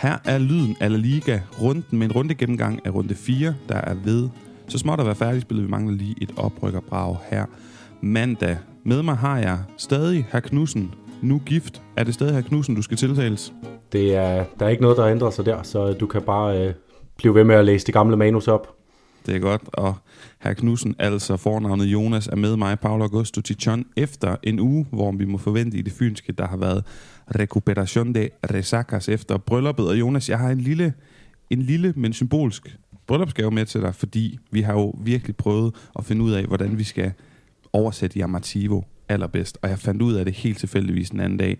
Her er lyden af La Liga runden med en runde gennemgang af runde 4, der er ved. Så småt at være færdigspillet, vi mangler lige et oprykkerbrag her mandag. Med mig har jeg stadig herr Knudsen, nu gift. Er det stadig herr Knudsen, du skal tiltales? Det er, der er ikke noget, der ændrer sig der, så du kan bare øh, blive ved med at læse det gamle manus op. Det er godt, og herr Knudsen, altså fornavnet Jonas, er med mig, Paolo Augusto Tichon, efter en uge, hvor vi må forvente i det fynske, der har været recuperation de resacas efter brylluppet. Og Jonas, jeg har en lille, en lille, men symbolsk bryllupsgave med til dig, fordi vi har jo virkelig prøvet at finde ud af, hvordan vi skal oversætte Yamativo allerbedst. Og jeg fandt ud af det helt tilfældigvis en anden dag,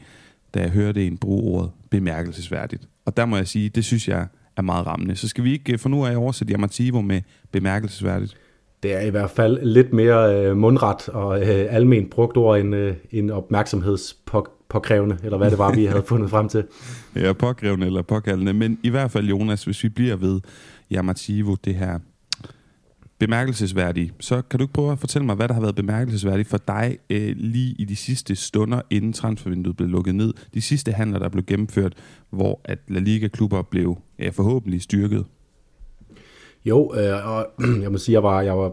da jeg hørte en bruge ordet bemærkelsesværdigt. Og der må jeg sige, det synes jeg er meget rammende. Så skal vi ikke få nu af oversætte Yamativo med bemærkelsesværdigt? Det er i hvert fald lidt mere øh, mundret og øh, almen brugt ord end, øh, end opmærksomhedspåkrævende, eller hvad det var, vi havde fundet frem til. Ja, påkrævende eller påkaldende. Men i hvert fald, Jonas, hvis vi bliver ved Yamativo, det her bemærkelsesværdige, så kan du ikke prøve at fortælle mig, hvad der har været bemærkelsesværdigt for dig øh, lige i de sidste stunder, inden transfervinduet blev lukket ned. De sidste handler, der blev gennemført, hvor at La Liga-klubber blev øh, forhåbentlig styrket. Jo, øh, og jeg må sige, jeg var, jeg var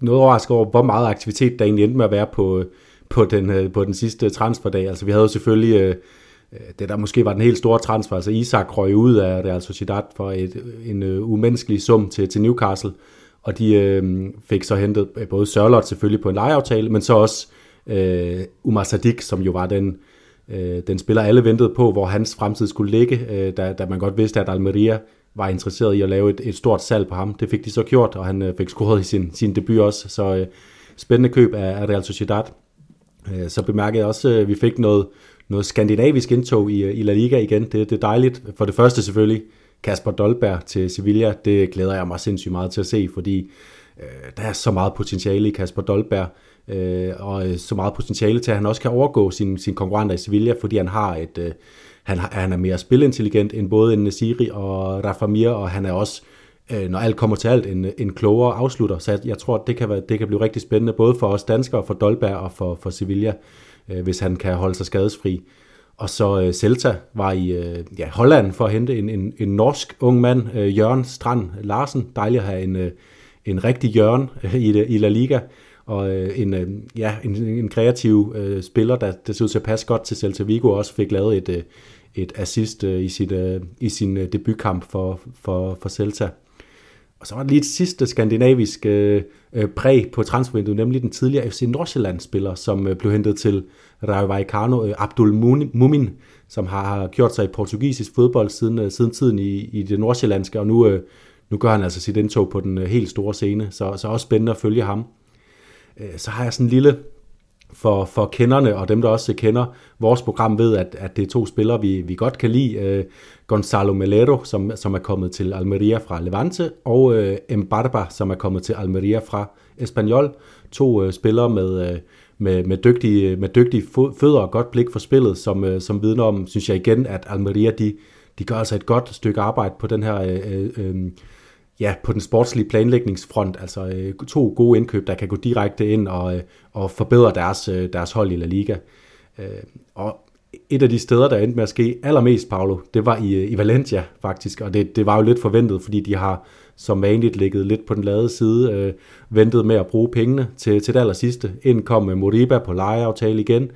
noget overrasket over, hvor meget aktivitet der egentlig endte med at være på, på, den, øh, på den sidste transferdag. Altså vi havde jo selvfølgelig øh, øh det, der måske var den helt store transfer. Altså Isak røg ud af Real Sociedad for et, en uh, umenneskelig sum til, til Newcastle og de øh, fik så hentet øh, både Sørlot selvfølgelig på en lejeaftale, men så også øh, Umar Sadik, som jo var den, øh, den spiller, alle ventede på, hvor hans fremtid skulle ligge, øh, da, da man godt vidste, at Almeria var interesseret i at lave et, et stort salg på ham. Det fik de så gjort, og han øh, fik scoret i sin, sin debut også, så øh, spændende køb af, af Real Sociedad. Øh, så bemærkede jeg også, at vi fik noget, noget skandinavisk indtog i, øh, i La Liga igen. Det, det er dejligt. For det første selvfølgelig, Kasper Dolberg til Sevilla, det glæder jeg mig sindssygt meget til at se, fordi øh, der er så meget potentiale i Kasper Dolberg, øh, og øh, så meget potentiale til, at han også kan overgå sin, sin konkurrenter i Sevilla, fordi han har et... Øh, han, han er mere spilintelligent end både Nesiri og Rafa Mir, og han er også, øh, når alt kommer til alt, en, en klogere afslutter. Så jeg, jeg tror, at det kan, være, det kan blive rigtig spændende, både for os danskere, for Dolberg og for, for Sevilla, øh, hvis han kan holde sig skadesfri. Og så øh, Celta var i øh, ja, Holland for at hente en, en, en norsk ung mand, øh, Jørgen Strand Larsen. Dejligt at have en, øh, en rigtig Jørgen øh, i, i La Liga. Og øh, en, øh, ja, en, en kreativ øh, spiller, der, der ser ud til at passe godt til Celta Vigo, også fik lavet et, øh, et assist øh, i, sit, øh, i sin øh, debutkamp for, for, for Celta. Og så var der lige et sidste skandinavisk øh, øh, præg på transfervinduet, nemlig den tidligere FC Nordsjælland-spiller, som øh, blev hentet til Rayo Vallecano, øh, Abdul Mumin, som har gjort sig i portugisisk fodbold siden, øh, siden tiden i, i det nordsjællandske, og nu, øh, nu gør han altså sit indtog på den øh, helt store scene, så, så også spændende at følge ham. Øh, så har jeg sådan en lille for, for kenderne, og dem, der også kender vores program, ved, at, at det er to spillere, vi, vi godt kan lide. Øh, Gonzalo Melero, som, som er kommet til Almeria fra Levante, og øh, Mbarba, som er kommet til Almeria fra Espanyol. To øh, spillere med, øh, med, med, dygtige, med dygtige fødder og godt blik for spillet, som, øh, som vidner om, synes jeg igen, at Almeria, de, de gør altså et godt stykke arbejde på den her... Øh, øh, øh ja, på den sportslige planlægningsfront, altså øh, to gode indkøb, der kan gå direkte ind og, øh, og forbedre deres, øh, deres hold i La Liga. Øh, og et af de steder, der endte med at ske allermest, Paolo, det var i, øh, i Valencia faktisk, og det, det var jo lidt forventet, fordi de har som vanligt ligget lidt på den lade side, øh, ventet med at bruge pengene til, til det aller sidste. Ind kom øh, Moriba på lejeaftale igen,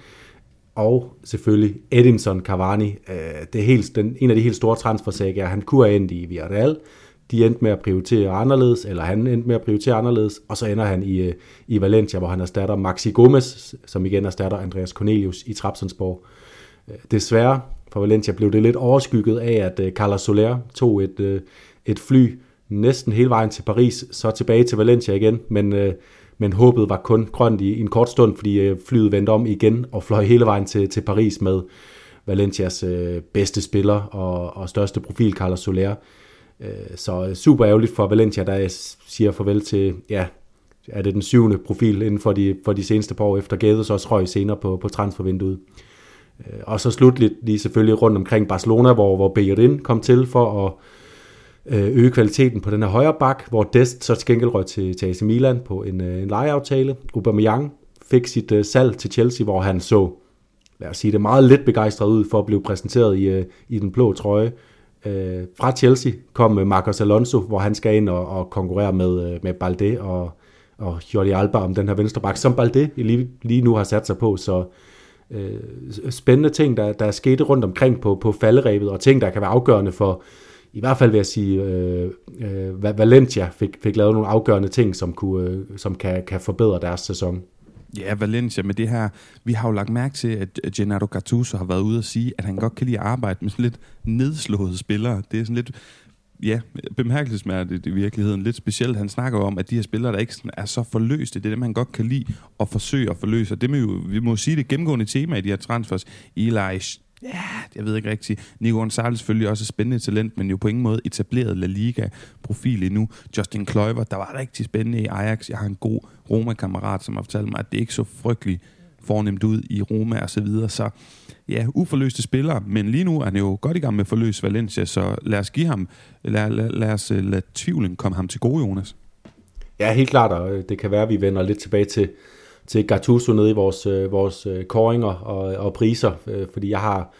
og selvfølgelig Edinson Cavani. Øh, det er helt, den, en af de helt store transfersager. Han kunne have endt i Villarreal, de endte med at prioritere anderledes, eller han endte med at prioritere anderledes, og så ender han i, øh, i Valencia, hvor han erstatter Maxi Gomez, som igen erstatter Andreas Cornelius i Trabzonsborg. Øh, desværre for Valencia blev det lidt overskygget af, at øh, Carlos Soler tog et, øh, et fly næsten hele vejen til Paris, så tilbage til Valencia igen, men, øh, men håbet var kun grønt i, i en kort stund, fordi flyet vendte om igen og fløj hele vejen til, til Paris med Valencias bedste spiller og, og største profil, Carlos Soler. Øh, så øh, super ærgerligt for Valencia, der siger farvel til, ja, er det den syvende profil inden for de, for de seneste par år, efter Gades også røg senere på, på transfervinduet. Øh, og så slutligt lige selvfølgelig rundt omkring Barcelona, hvor, hvor Bellerin kom til for at øge kvaliteten på den her højre bak, hvor Dest så til gengæld røg til, til AC Milan på en, en lejeaftale. Aubameyang fik sit salg til Chelsea, hvor han så, lad os sige det, meget lidt begejstret ud for at blive præsenteret i, i den blå trøje Øh, fra Chelsea kom øh, Marcos Alonso, hvor han skal ind og, og konkurrere med, øh, med Balde og, og Jordi Alba om den her venstreback, som Balde lige, lige nu har sat sig på. Så øh, spændende ting, der, der er sket rundt omkring på, på falderæbet, og ting, der kan være afgørende for, i hvert fald vil jeg sige, øh, øh, Valencia fik, fik lavet nogle afgørende ting, som, kunne, øh, som kan, kan forbedre deres sæson. Ja, Valencia med det her. Vi har jo lagt mærke til, at Gennaro Gattuso har været ude og sige, at han godt kan lide at arbejde med sådan lidt nedslåede spillere. Det er sådan lidt ja, bemærkelsesmærdigt i virkeligheden. Lidt specielt, han snakker om, at de her spillere, der ikke er så forløste, det er dem, han godt kan lide at forsøge at forløse. Og det må jo, vi må sige det gennemgående tema i de her transfers. Eli ja, jeg ved ikke rigtigt. Nico Gonzalez selvfølgelig også et spændende talent, men jo på ingen måde etableret La Liga-profil endnu. Justin Kluivert, der var rigtig spændende i Ajax. Jeg har en god Roma-kammerat, som har fortalt mig, at det ikke så frygteligt fornemt ud i Roma og så videre. Så ja, uforløste spillere, men lige nu er han jo godt i gang med at forløse Valencia, så lad os give ham, lad, lad, lad os øh, lade tvivlen komme ham til gode, Jonas. Ja, helt klart, og øh, det kan være, at vi vender lidt tilbage til, til Gattuso nede i vores, øh, vores øh, koringer og, og priser, øh, fordi jeg har,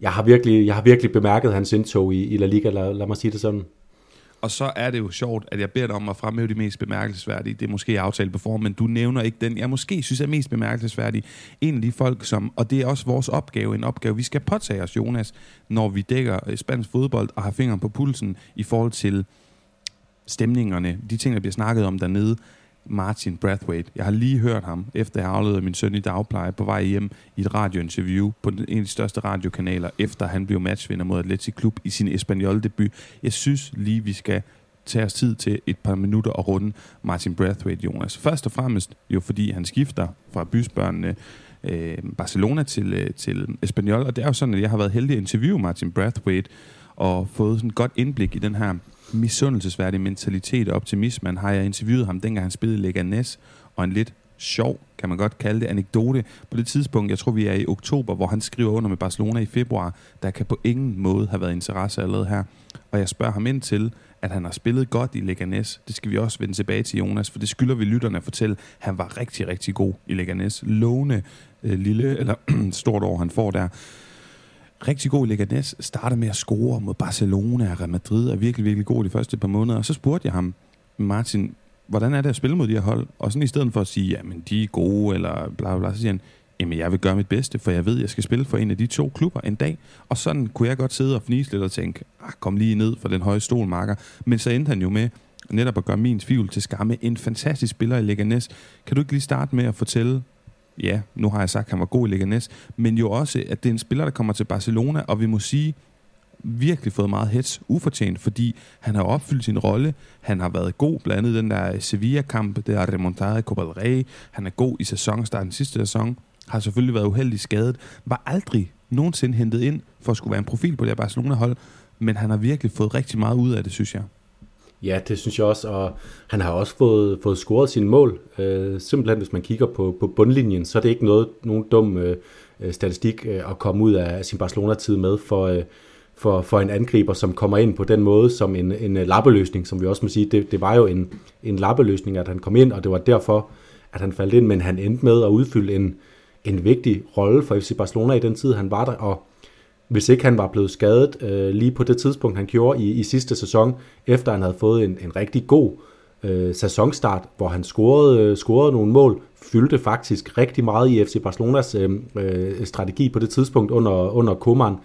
jeg, har virkelig, jeg har virkelig bemærket hans indtog i, i La Liga, lad, lad mig sige det sådan. Og så er det jo sjovt, at jeg beder dig om at fremhæve de mest bemærkelsesværdige. Det er måske aftalt på form, men du nævner ikke den, jeg måske synes er mest bemærkelsesværdig. En af de folk, som, og det er også vores opgave, en opgave, vi skal påtage os, Jonas, når vi dækker øh, spansk fodbold og har fingeren på pulsen i forhold til stemningerne, de ting, der bliver snakket om dernede. Martin Brathwaite. Jeg har lige hørt ham, efter jeg afleverede min søn i dagpleje, på vej hjem i et radiointerview på en af de største radiokanaler, efter han blev matchvinder mod Atletic Klub i sin Espanyol debut. Jeg synes lige, vi skal tage os tid til et par minutter og runde Martin Brathwaite, Jonas. Først og fremmest jo fordi han skifter fra bysbørnene øh, Barcelona til, øh, til Espanyol, og det er jo sådan, at jeg har været heldig at interviewe Martin Brathwaite og fået sådan et godt indblik i den her misundelsesværdig mentalitet og optimisme. Har jeg interviewet ham, dengang han spillede Leganes, og en lidt sjov, kan man godt kalde det, anekdote. På det tidspunkt, jeg tror vi er i oktober, hvor han skriver under med Barcelona i februar, der kan på ingen måde have været interesse allerede her. Og jeg spørger ham ind til, at han har spillet godt i Leganes. Det skal vi også vende tilbage til, Jonas, for det skylder vi lytterne at fortælle. Han var rigtig, rigtig god i Leganes. Låne øh, lille, eller stort år, han får der rigtig god i Leganes, starter med at score mod Barcelona og Real Madrid, er virkelig, virkelig god de første par måneder. Og så spurgte jeg ham, Martin, hvordan er det at spille mod de her hold? Og sådan i stedet for at sige, jamen de er gode, eller bla bla, så siger han, jamen jeg vil gøre mit bedste, for jeg ved, jeg skal spille for en af de to klubber en dag. Og sådan kunne jeg godt sidde og fnise lidt og tænke, ah, kom lige ned for den høje stol, marker. Men så endte han jo med netop at gøre min tvivl til skamme. En fantastisk spiller i Leganes. Kan du ikke lige starte med at fortælle, ja, nu har jeg sagt, at han var god i Leganes, men jo også, at det er en spiller, der kommer til Barcelona, og vi må sige, virkelig fået meget hets ufortjent, fordi han har opfyldt sin rolle. Han har været god, blandt andet den der Sevilla-kamp, der remontada i Copa del Rey. Han er god i sæsonstarten sidste sæson. Har selvfølgelig været uheldig skadet. Var aldrig nogensinde hentet ind for at skulle være en profil på det her Barcelona-hold, men han har virkelig fået rigtig meget ud af det, synes jeg. Ja, det synes jeg også, og han har også fået, fået scoret sine mål. Øh, simpelthen, hvis man kigger på, på bundlinjen, så er det ikke noget, nogen dum øh, øh statistik øh, at komme ud af sin Barcelona-tid med for, øh, for, for en angriber, som kommer ind på den måde som en, en øh, lappeløsning, som vi også må sige. Det, det var jo en, en lappeløsning, at han kom ind, og det var derfor, at han faldt ind, men han endte med at udfylde en, en vigtig rolle for FC Barcelona i den tid, han var der, og hvis ikke han var blevet skadet øh, lige på det tidspunkt, han gjorde i, i sidste sæson, efter han havde fået en, en rigtig god øh, sæsonstart, hvor han scorede, øh, scorede nogle mål, fyldte faktisk rigtig meget i FC Barcelonas øh, øh, strategi på det tidspunkt under, under Koeman.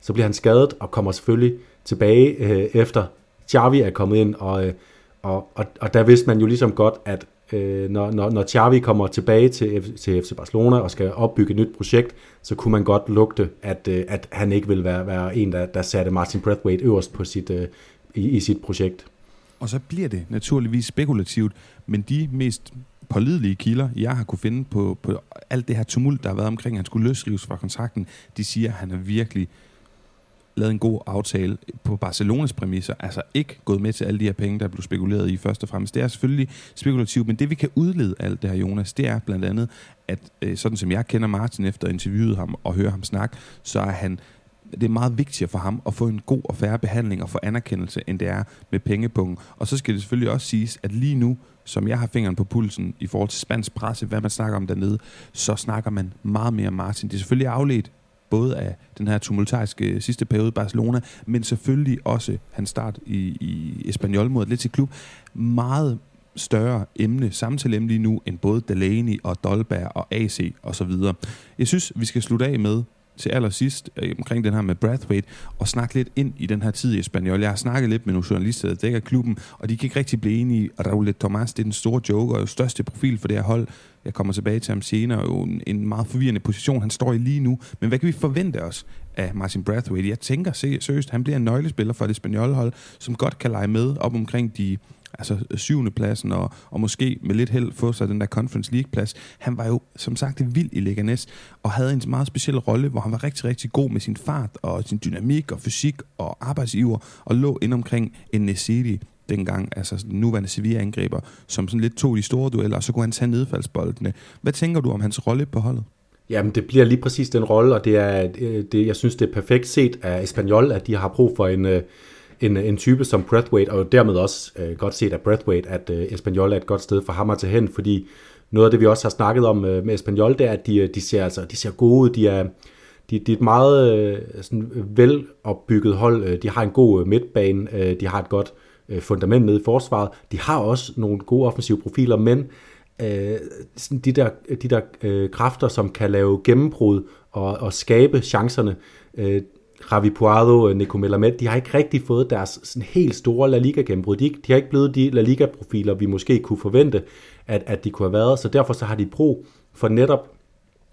Så bliver han skadet og kommer selvfølgelig tilbage øh, efter Xavi er kommet ind, og, øh, og, og, og der vidste man jo ligesom godt, at øh, når, når, når Xavi kommer tilbage til, til FC Barcelona og skal opbygge et nyt projekt, så kunne man godt lugte, at, øh, at han ikke vil være, være en, der, der satte Martin Brathwaite øverst på sit, øh, i, i sit projekt. Og så bliver det naturligvis spekulativt, men de mest pålidelige kilder, jeg har kunne finde på, på alt det her tumult, der har været omkring, at han skulle løsrives fra kontrakten, de siger, at han er virkelig øh, lavet en god aftale på Barcelonas præmisser, altså ikke gået med til alle de her penge, der blev spekuleret i først og fremmest. Det er selvfølgelig spekulativt, men det vi kan udlede alt det her, Jonas, det er blandt andet, at øh, sådan som jeg kender Martin efter interviewet ham og hører ham snakke, så er han det er meget vigtigere for ham at få en god og færre behandling og få anerkendelse, end det er med pengepunkten. Og så skal det selvfølgelig også siges, at lige nu, som jeg har fingeren på pulsen i forhold til spansk presse, hvad man snakker om dernede, så snakker man meget mere om Martin. Det er selvfølgelig afledt både af den her tumultariske øh, sidste periode i Barcelona, men selvfølgelig også hans start i, i Espanyol mod Atletic Klub. Meget større emne, samtaleemne lige nu, end både Delaney og Dolberg og AC og så videre. Jeg synes, vi skal slutte af med til allersidst øh, omkring den her med Brathwaite og snakke lidt ind i den her tid i Espanyol. Jeg har snakket lidt med nogle journalister, der dækker klubben, og de kan ikke rigtig blive enige. Raul Thomas, det er den store joker og jo største profil for det her hold. Jeg kommer tilbage til ham senere. Jo en, en meget forvirrende position, han står i lige nu. Men hvad kan vi forvente os af Martin Brathwaite? Jeg tænker seriøst, han bliver en nøglespiller for det Espanyol hold, som godt kan lege med op omkring de altså syvende pladsen, og, og måske med lidt held få sig den der Conference League-plads. Han var jo som sagt vild i Leganes, og havde en meget speciel rolle, hvor han var rigtig, rigtig god med sin fart, og sin dynamik, og fysik, og arbejdsiver, og lå ind omkring en Nesiri, dengang, altså nuværende Sevilla-angriber, som sådan lidt tog de store dueller, og så kunne han tage nedfaldsboldene. Hvad tænker du om hans rolle på holdet? Jamen, det bliver lige præcis den rolle, og det er, øh, det, jeg synes, det er perfekt set af Espanyol, at de har brug for en, øh, en, en type som Breathwaite, og dermed også øh, godt set af Breathwaite, at øh, Espanyol er et godt sted for ham at tage hen, fordi noget af det, vi også har snakket om øh, med Espanyol, det er, at de, øh, de, ser, altså, de ser gode ud, de er, de, de er et meget øh, sådan velopbygget hold, de har en god midtbane, øh, de har et godt øh, Øh, fundament med i forsvaret, de har også nogle gode offensive profiler, men øh, de der, de der øh, kræfter, som kan lave gennembrud og, og skabe chancerne, øh, Ravi Puado og Nico Melamed, de har ikke rigtig fået deres sådan helt store La Liga gennembrud. De, de har ikke blevet de La Liga profiler, vi måske kunne forvente, at, at de kunne have været. Så derfor så har de brug for netop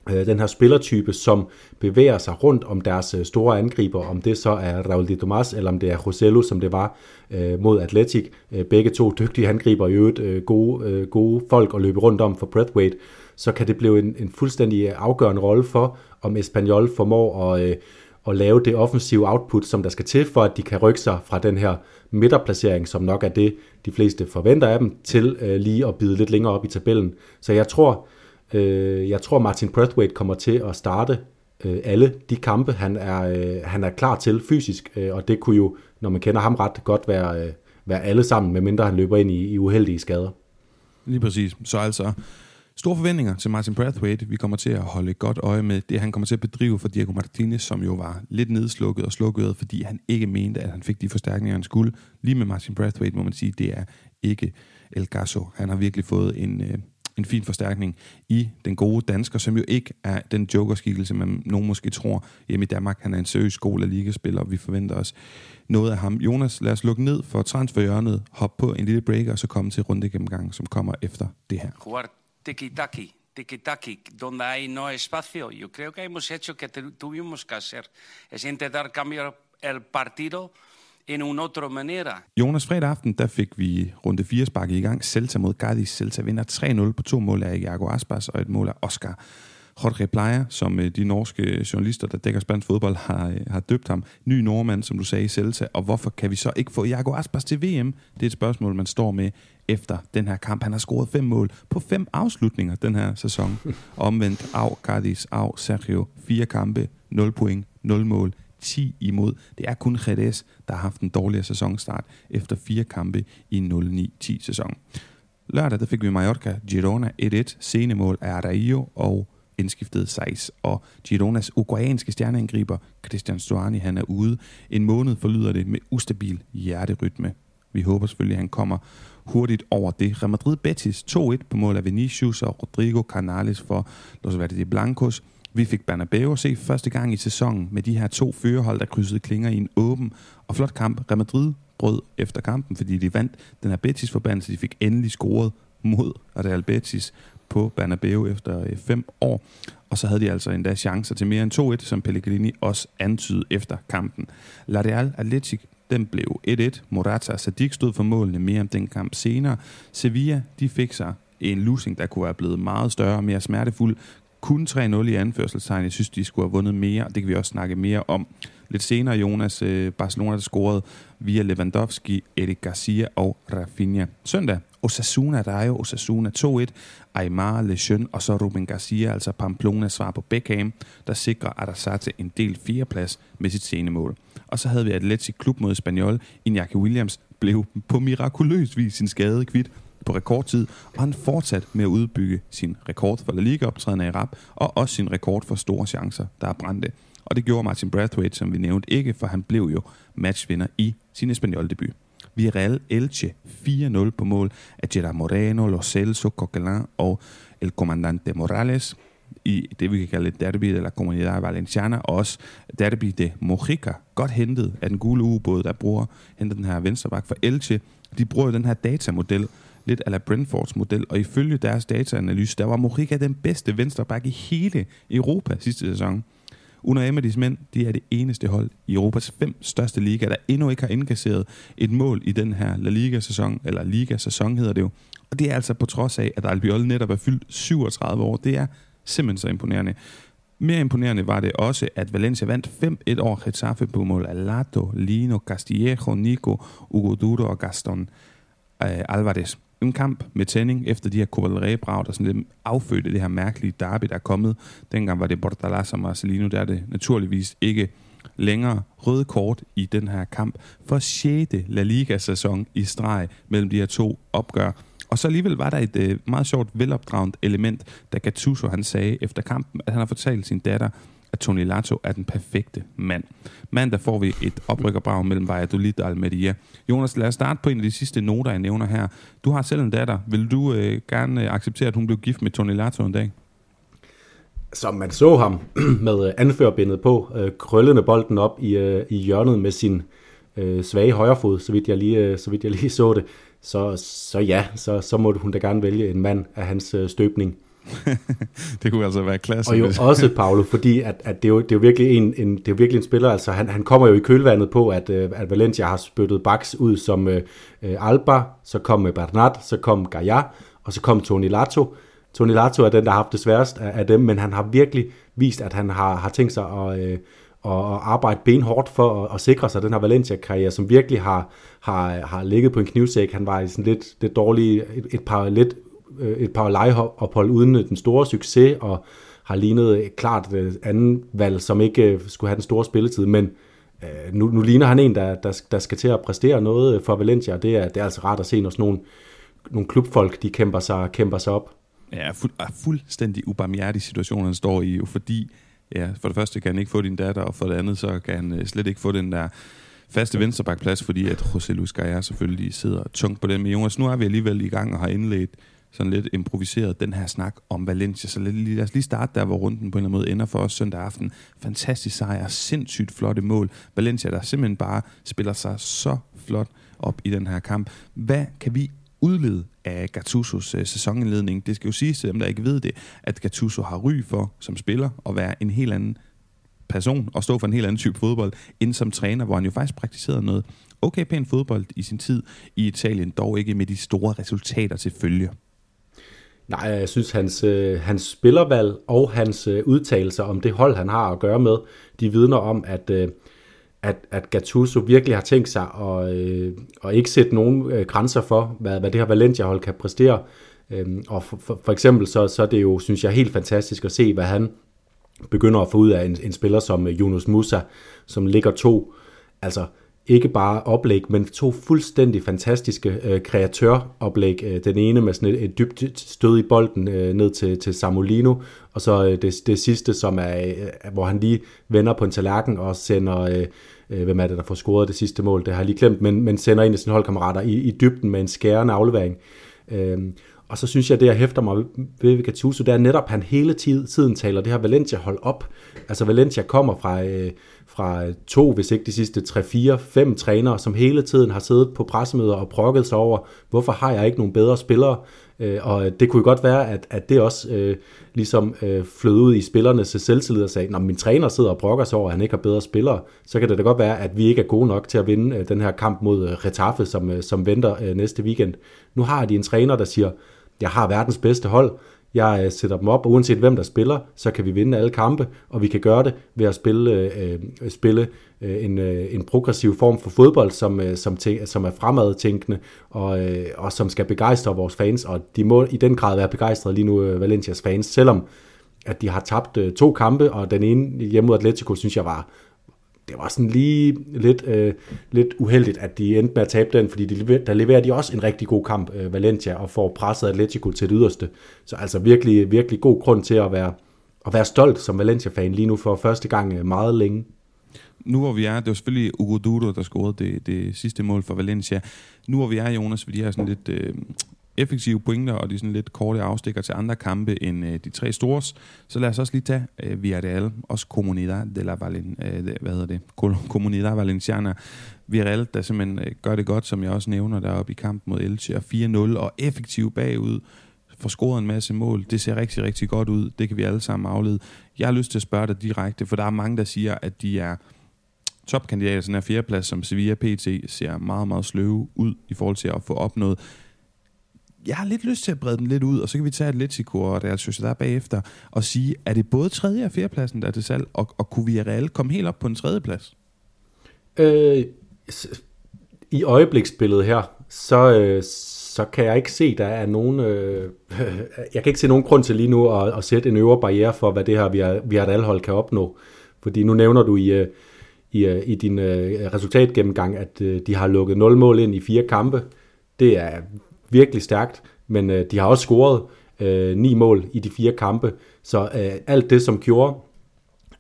Øh, den her spillertype, som bevæger sig rundt om deres øh, store angriber, om det så er Raul de Tomas, eller om det er Rosello, som det var øh, mod Atletic. Øh, begge to dygtige angriber, i øvrigt øh, gode, øh, gode folk at løbe rundt om for Breathwaite, så kan det blive en, en fuldstændig afgørende rolle for, om Espanyol formår at... Øh, at lave det offensive output, som der skal til, for at de kan rykke sig fra den her midterplacering, som nok er det, de fleste forventer af dem, til øh, lige at bide lidt længere op i tabellen. Så jeg tror, øh, Øh, jeg tror Martin Brathwaite kommer til at starte øh, alle de kampe, han er, øh, han er klar til fysisk, øh, og det kunne jo, når man kender ham ret, godt være, øh, være alle sammen, medmindre han løber ind i, i uheldige skader. Lige præcis. Så altså, Store forventninger til Martin Brathwaite. Vi kommer til at holde et godt øje med det, han kommer til at bedrive for Diego Martinez, som jo var lidt nedslukket og slukket, fordi han ikke mente, at han fik de forstærkninger, han skulle. Lige med Martin Brathwaite må man sige, det er ikke El Gasso. Han har virkelig fået en, øh, en fin forstærkning i den gode dansker, som jo ikke er den jokerskikkelse, man nogen måske tror hjemme i Danmark. Han er en seriøs skole ligaspiller, og vi forventer os noget af ham. Jonas, lad os lukke ned for transferhjørnet, hoppe på en lille break, og så komme til rundegennemgangen, som kommer efter det her tiki-taki, tiki-taki, donde hay no espacio. Yo creo que hemos hecho que tuvimos que hacer. Es intentar cambiar el partido en un otro manera. Jonas, fredag aften, der fik vi runde 4 sparket i gang. Celta mod Cadiz. Celta vinder 3-0 på to mål af Iago Aspas og et mål af Oscar Jorge Playa, som øh, de norske journalister, der dækker spansk fodbold, har, øh, har døbt ham. Ny nordmand, som du sagde i Celta. Og hvorfor kan vi så ikke få Iago Aspas til VM? Det er et spørgsmål, man står med efter den her kamp. Han har scoret fem mål på fem afslutninger den her sæson. Omvendt af Cadiz, af Sergio. Fire kampe, 0 point, 0 mål. 10 imod. Det er kun Jerez, der har haft en dårligere sæsonstart efter fire kampe i 0-9-10 sæson. Lørdag der fik vi Mallorca, Girona 1-1, senemål af Araio og indskiftet Seis, og Gironas ukrainske stjerneangriber Christian Stuani, han er ude. En måned forlyder det med ustabil hjerterytme. Vi håber selvfølgelig, at han kommer hurtigt over det. Real Madrid Betis 2-1 på mål af Vinicius og Rodrigo Canales for Los Verdes Blancos. Vi fik Bernabeu at se første gang i sæsonen med de her to førerhold, der krydsede klinger i en åben og flot kamp. Real Madrid brød efter kampen, fordi de vandt den her Betis-forbandelse. De fik endelig scoret mod Real Betis på Bernabeu efter øh, fem år. Og så havde de altså endda chancer til mere end 2-1, som Pellegrini også antydede efter kampen. La Real Atletic den blev 1-1. Morata og Sadik stod for målene mere om den kamp senere. Sevilla de fik sig en losing, der kunne være blevet meget større og mere smertefuld. Kun 3-0 i anførselstegn. Jeg synes, de skulle have vundet mere, og det kan vi også snakke mere om. Lidt senere, Jonas, øh, Barcelona der scorede via Lewandowski, Eric Garcia og Rafinha. Søndag, Osasuna Rayo, Osasuna 2-1, Aymar, Lejeune og så Ruben Garcia, altså Pamplona svar på Beckham, der sikrer Arasate en del fireplads med sit senemål. Og så havde vi Atletic Klub mod Spaniol, Iñaki Williams blev på mirakuløs vis sin skade kvidt på rekordtid, og han fortsat med at udbygge sin rekord for La Liga-optrædende i rap, og også sin rekord for store chancer, der er brændte. Og det gjorde Martin Brathwaite, som vi nævnte ikke, for han blev jo matchvinder i sin Espanyol-debut. Villarreal Elche 4-0 på mål af Gerard Moreno, Lo Celso, Coquelin og El Comandante Morales i det, vi kan kalde et derby de la Comunidad Valenciana, og også derby de Mojica, godt hentet af den gule ubåd, der bruger, henter den her venstreback for Elche. De bruger jo den her datamodel, lidt ala Brentfords model, og ifølge deres dataanalyse, der var Mojica den bedste venstreback i hele Europa sidste sæson. Under Emery's mænd, de er det eneste hold i Europas fem største liga, der endnu ikke har indkasseret et mål i den her La Liga-sæson, eller Liga-sæson hedder det jo. Og det er altså på trods af, at Albiol netop er fyldt 37 år. Det er simpelthen så imponerende. Mere imponerende var det også, at Valencia vandt 5-1 over Getafe på mål af Lato, Lino, Castillejo, Nico, Hugo Duro og Gaston øh, Alvarez. En kamp med tænding efter de her Covalere-brag, der sådan lidt affødte det her mærkelige derby, der er kommet. Dengang var det Bordalas og Marcelino, der er det naturligvis ikke længere røde kort i den her kamp for 6. La Liga-sæson i streg mellem de her to opgør. Og så alligevel var der et øh, meget sjovt, velopdraget element, da Gattuso han sagde efter kampen, at han har fortalt sin datter, at Tony Lato er den perfekte mand. Mandag får vi et oprykkerbrag mellem Valladolid og Almeria. Jonas, lad os starte på en af de sidste noter, jeg nævner her. Du har selv en datter. Vil du øh, gerne øh, acceptere, at hun blev gift med Tony Lato en dag? Som man så ham med øh, anførbindet på, øh, krøllende bolden op i, øh, i hjørnet med sin øh, svage højrefod, så vidt jeg lige, øh, så vidt jeg lige så det, så, så ja, så, så måtte hun da gerne vælge en mand af hans øh, støbning. det kunne altså være klasse. Og jo også, Paolo, fordi at, at det, er jo, det, er jo virkelig en, en, det er jo virkelig en spiller, altså han, han kommer jo i kølvandet på, at, øh, at Valencia har spyttet baks ud som uh, Alba, så kom Bernat, så kom Gaia, og så kom Toni Lato. Toni Lato er den, der har haft det sværest af, af dem, men han har virkelig vist, at han har, har tænkt sig at, uh, og arbejde benhårdt for at, at sikre sig den her Valencia-karriere, som virkelig har, har, har ligget på en knivsæk. Han var i sådan lidt, lidt dårlige, et, et par lidt øh, Øh, et par lejeophold uden øh, den store succes, og har lignet øh, klart øh, anden valg, som ikke skulle have den store spilletid, men nu, nu ligner han en, der, der, der skal til at præstere noget for Valencia, det er, det er altså rart at se, når sådan nogle, nogle klubfolk, de kæmper sig, kæmper sig op. Ja, fuld, fuldstændig ubarmhjertig situation, han står i, jo, fordi ja, for det første kan han ikke få din datter, og for det andet, så kan han slet ikke få den der faste venstrebakplads, fordi at José Luis Gaia selvfølgelig sidder tungt på den. Men Jonas, nu er vi alligevel i gang og har indledt sådan lidt improviseret den her snak om Valencia. Så lad, lad os lige starte der, hvor runden på en eller anden måde ender for os søndag aften. Fantastisk sejr, sindssygt flotte mål. Valencia, der simpelthen bare spiller sig så flot op i den her kamp. Hvad kan vi udlede af Gattusos øh, sæsonindledning. Det skal jo siges til dem, der ikke ved det, at Gattuso har ry for som spiller at være en helt anden person og stå for en helt anden type fodbold, end som træner, hvor han jo faktisk praktiserede noget okay pæn fodbold i sin tid i Italien, dog ikke med de store resultater til følge. Nej, jeg synes, hans, øh, hans spillervalg og hans øh, udtalelser om det hold, han har at gøre med, de vidner om, at, øh, at, at Gattuso virkelig har tænkt sig at, øh, at ikke sætte nogen øh, grænser for, hvad, hvad det her Valencia-hold kan præstere. Øhm, og for, for, for eksempel så, så er det jo, synes jeg, helt fantastisk at se, hvad han begynder at få ud af en, en spiller som Jonas Yunus Musa, som ligger to, altså ikke bare oplæg, men to fuldstændig fantastiske øh, kreatøroplæg. Øh, den ene med sådan et, et dybt stød i bolden øh, ned til, til Samolino, og så øh, det, det sidste, som er, øh, hvor han lige vender på en tallerken og sender, øh, øh, hvem er det, der får scoret det sidste mål, det har jeg lige glemt, men, men sender en af sine holdkammerater i, i dybden med en skærende aflevering. Øh, og så synes jeg, det jeg hæfter mig ved Gattuso, det er netop, at han hele tiden taler det her Valencia-hold op. Altså Valencia kommer fra, øh, fra to, hvis ikke de sidste 3, 4, 5 trænere, som hele tiden har siddet på pressemøder og brokket sig over, hvorfor har jeg ikke nogen bedre spillere? Øh, og det kunne jo godt være, at, at det også øh, ligesom øh, flød ud i spillernes selvtillid og sagde, når min træner sidder og brokker sig over, at han ikke har bedre spillere, så kan det da godt være, at vi ikke er gode nok til at vinde øh, den her kamp mod øh, Retaffe, som, øh, som venter øh, næste weekend. Nu har de en træner, der siger, jeg har verdens bedste hold, jeg øh, sætter dem op, og uanset hvem der spiller, så kan vi vinde alle kampe, og vi kan gøre det ved at spille, øh, øh, spille øh, en, øh, en progressiv form for fodbold, som, øh, som, tæ- som er fremadtænkende, og, øh, og som skal begejstre vores fans, og de må i den grad være begejstrede lige nu, øh, Valencias fans, selvom at de har tabt øh, to kampe, og den ene hjemme mod Atletico, synes jeg var det var sådan lige lidt, øh, lidt uheldigt, at de endte med at tabe den, fordi de, der leverer de også en rigtig god kamp, øh, Valencia, og får presset Atletico til det yderste. Så altså virkelig, virkelig god grund til at være, at være stolt som Valencia-fan lige nu for første gang øh, meget længe. Nu hvor vi er, det var selvfølgelig Ugo Duro, der scorede det, det sidste mål for Valencia. Nu hvor vi er, Jonas, fordi de har sådan lidt øh, effektive pointer, og de sådan lidt korte afstikker til andre kampe end øh, de tre store. Så lad os også lige tage øh, Villarreal, også Comunidad de la Valen, øh, hvad hedder det? Comunidad Valenciana. Villarreal, der simpelthen øh, gør det godt, som jeg også nævner, deroppe i kampen mod Elche, og 4-0, og effektiv bagud får scoret en masse mål. Det ser rigtig, rigtig godt ud. Det kan vi alle sammen aflede. Jeg har lyst til at spørge dig direkte, for der er mange, der siger, at de er topkandidater til den her fjerdeplads, som Sevilla PT ser meget, meget sløve ud i forhold til at få opnået jeg har lidt lyst til at brede den lidt ud, og så kan vi tage Atletico og Real Sociedad bagefter, og sige, er det både tredje og fjerdepladsen, der er til salg, og, og kunne vi Real komme helt op på en tredje plads? Øh, I øjebliksbilledet her, så, øh, så kan jeg ikke se, der er nogen... Øh, jeg kan ikke se nogen grund til lige nu at, at sætte en øvre barriere for, hvad det her vi har hold kan opnå. Fordi nu nævner du i, øh, i, øh, i din øh, resultatgennemgang, at øh, de har lukket 0 mål ind i fire kampe. Det er virkelig stærkt, men øh, de har også scoret øh, ni mål i de fire kampe, så øh, alt det, som gjorde,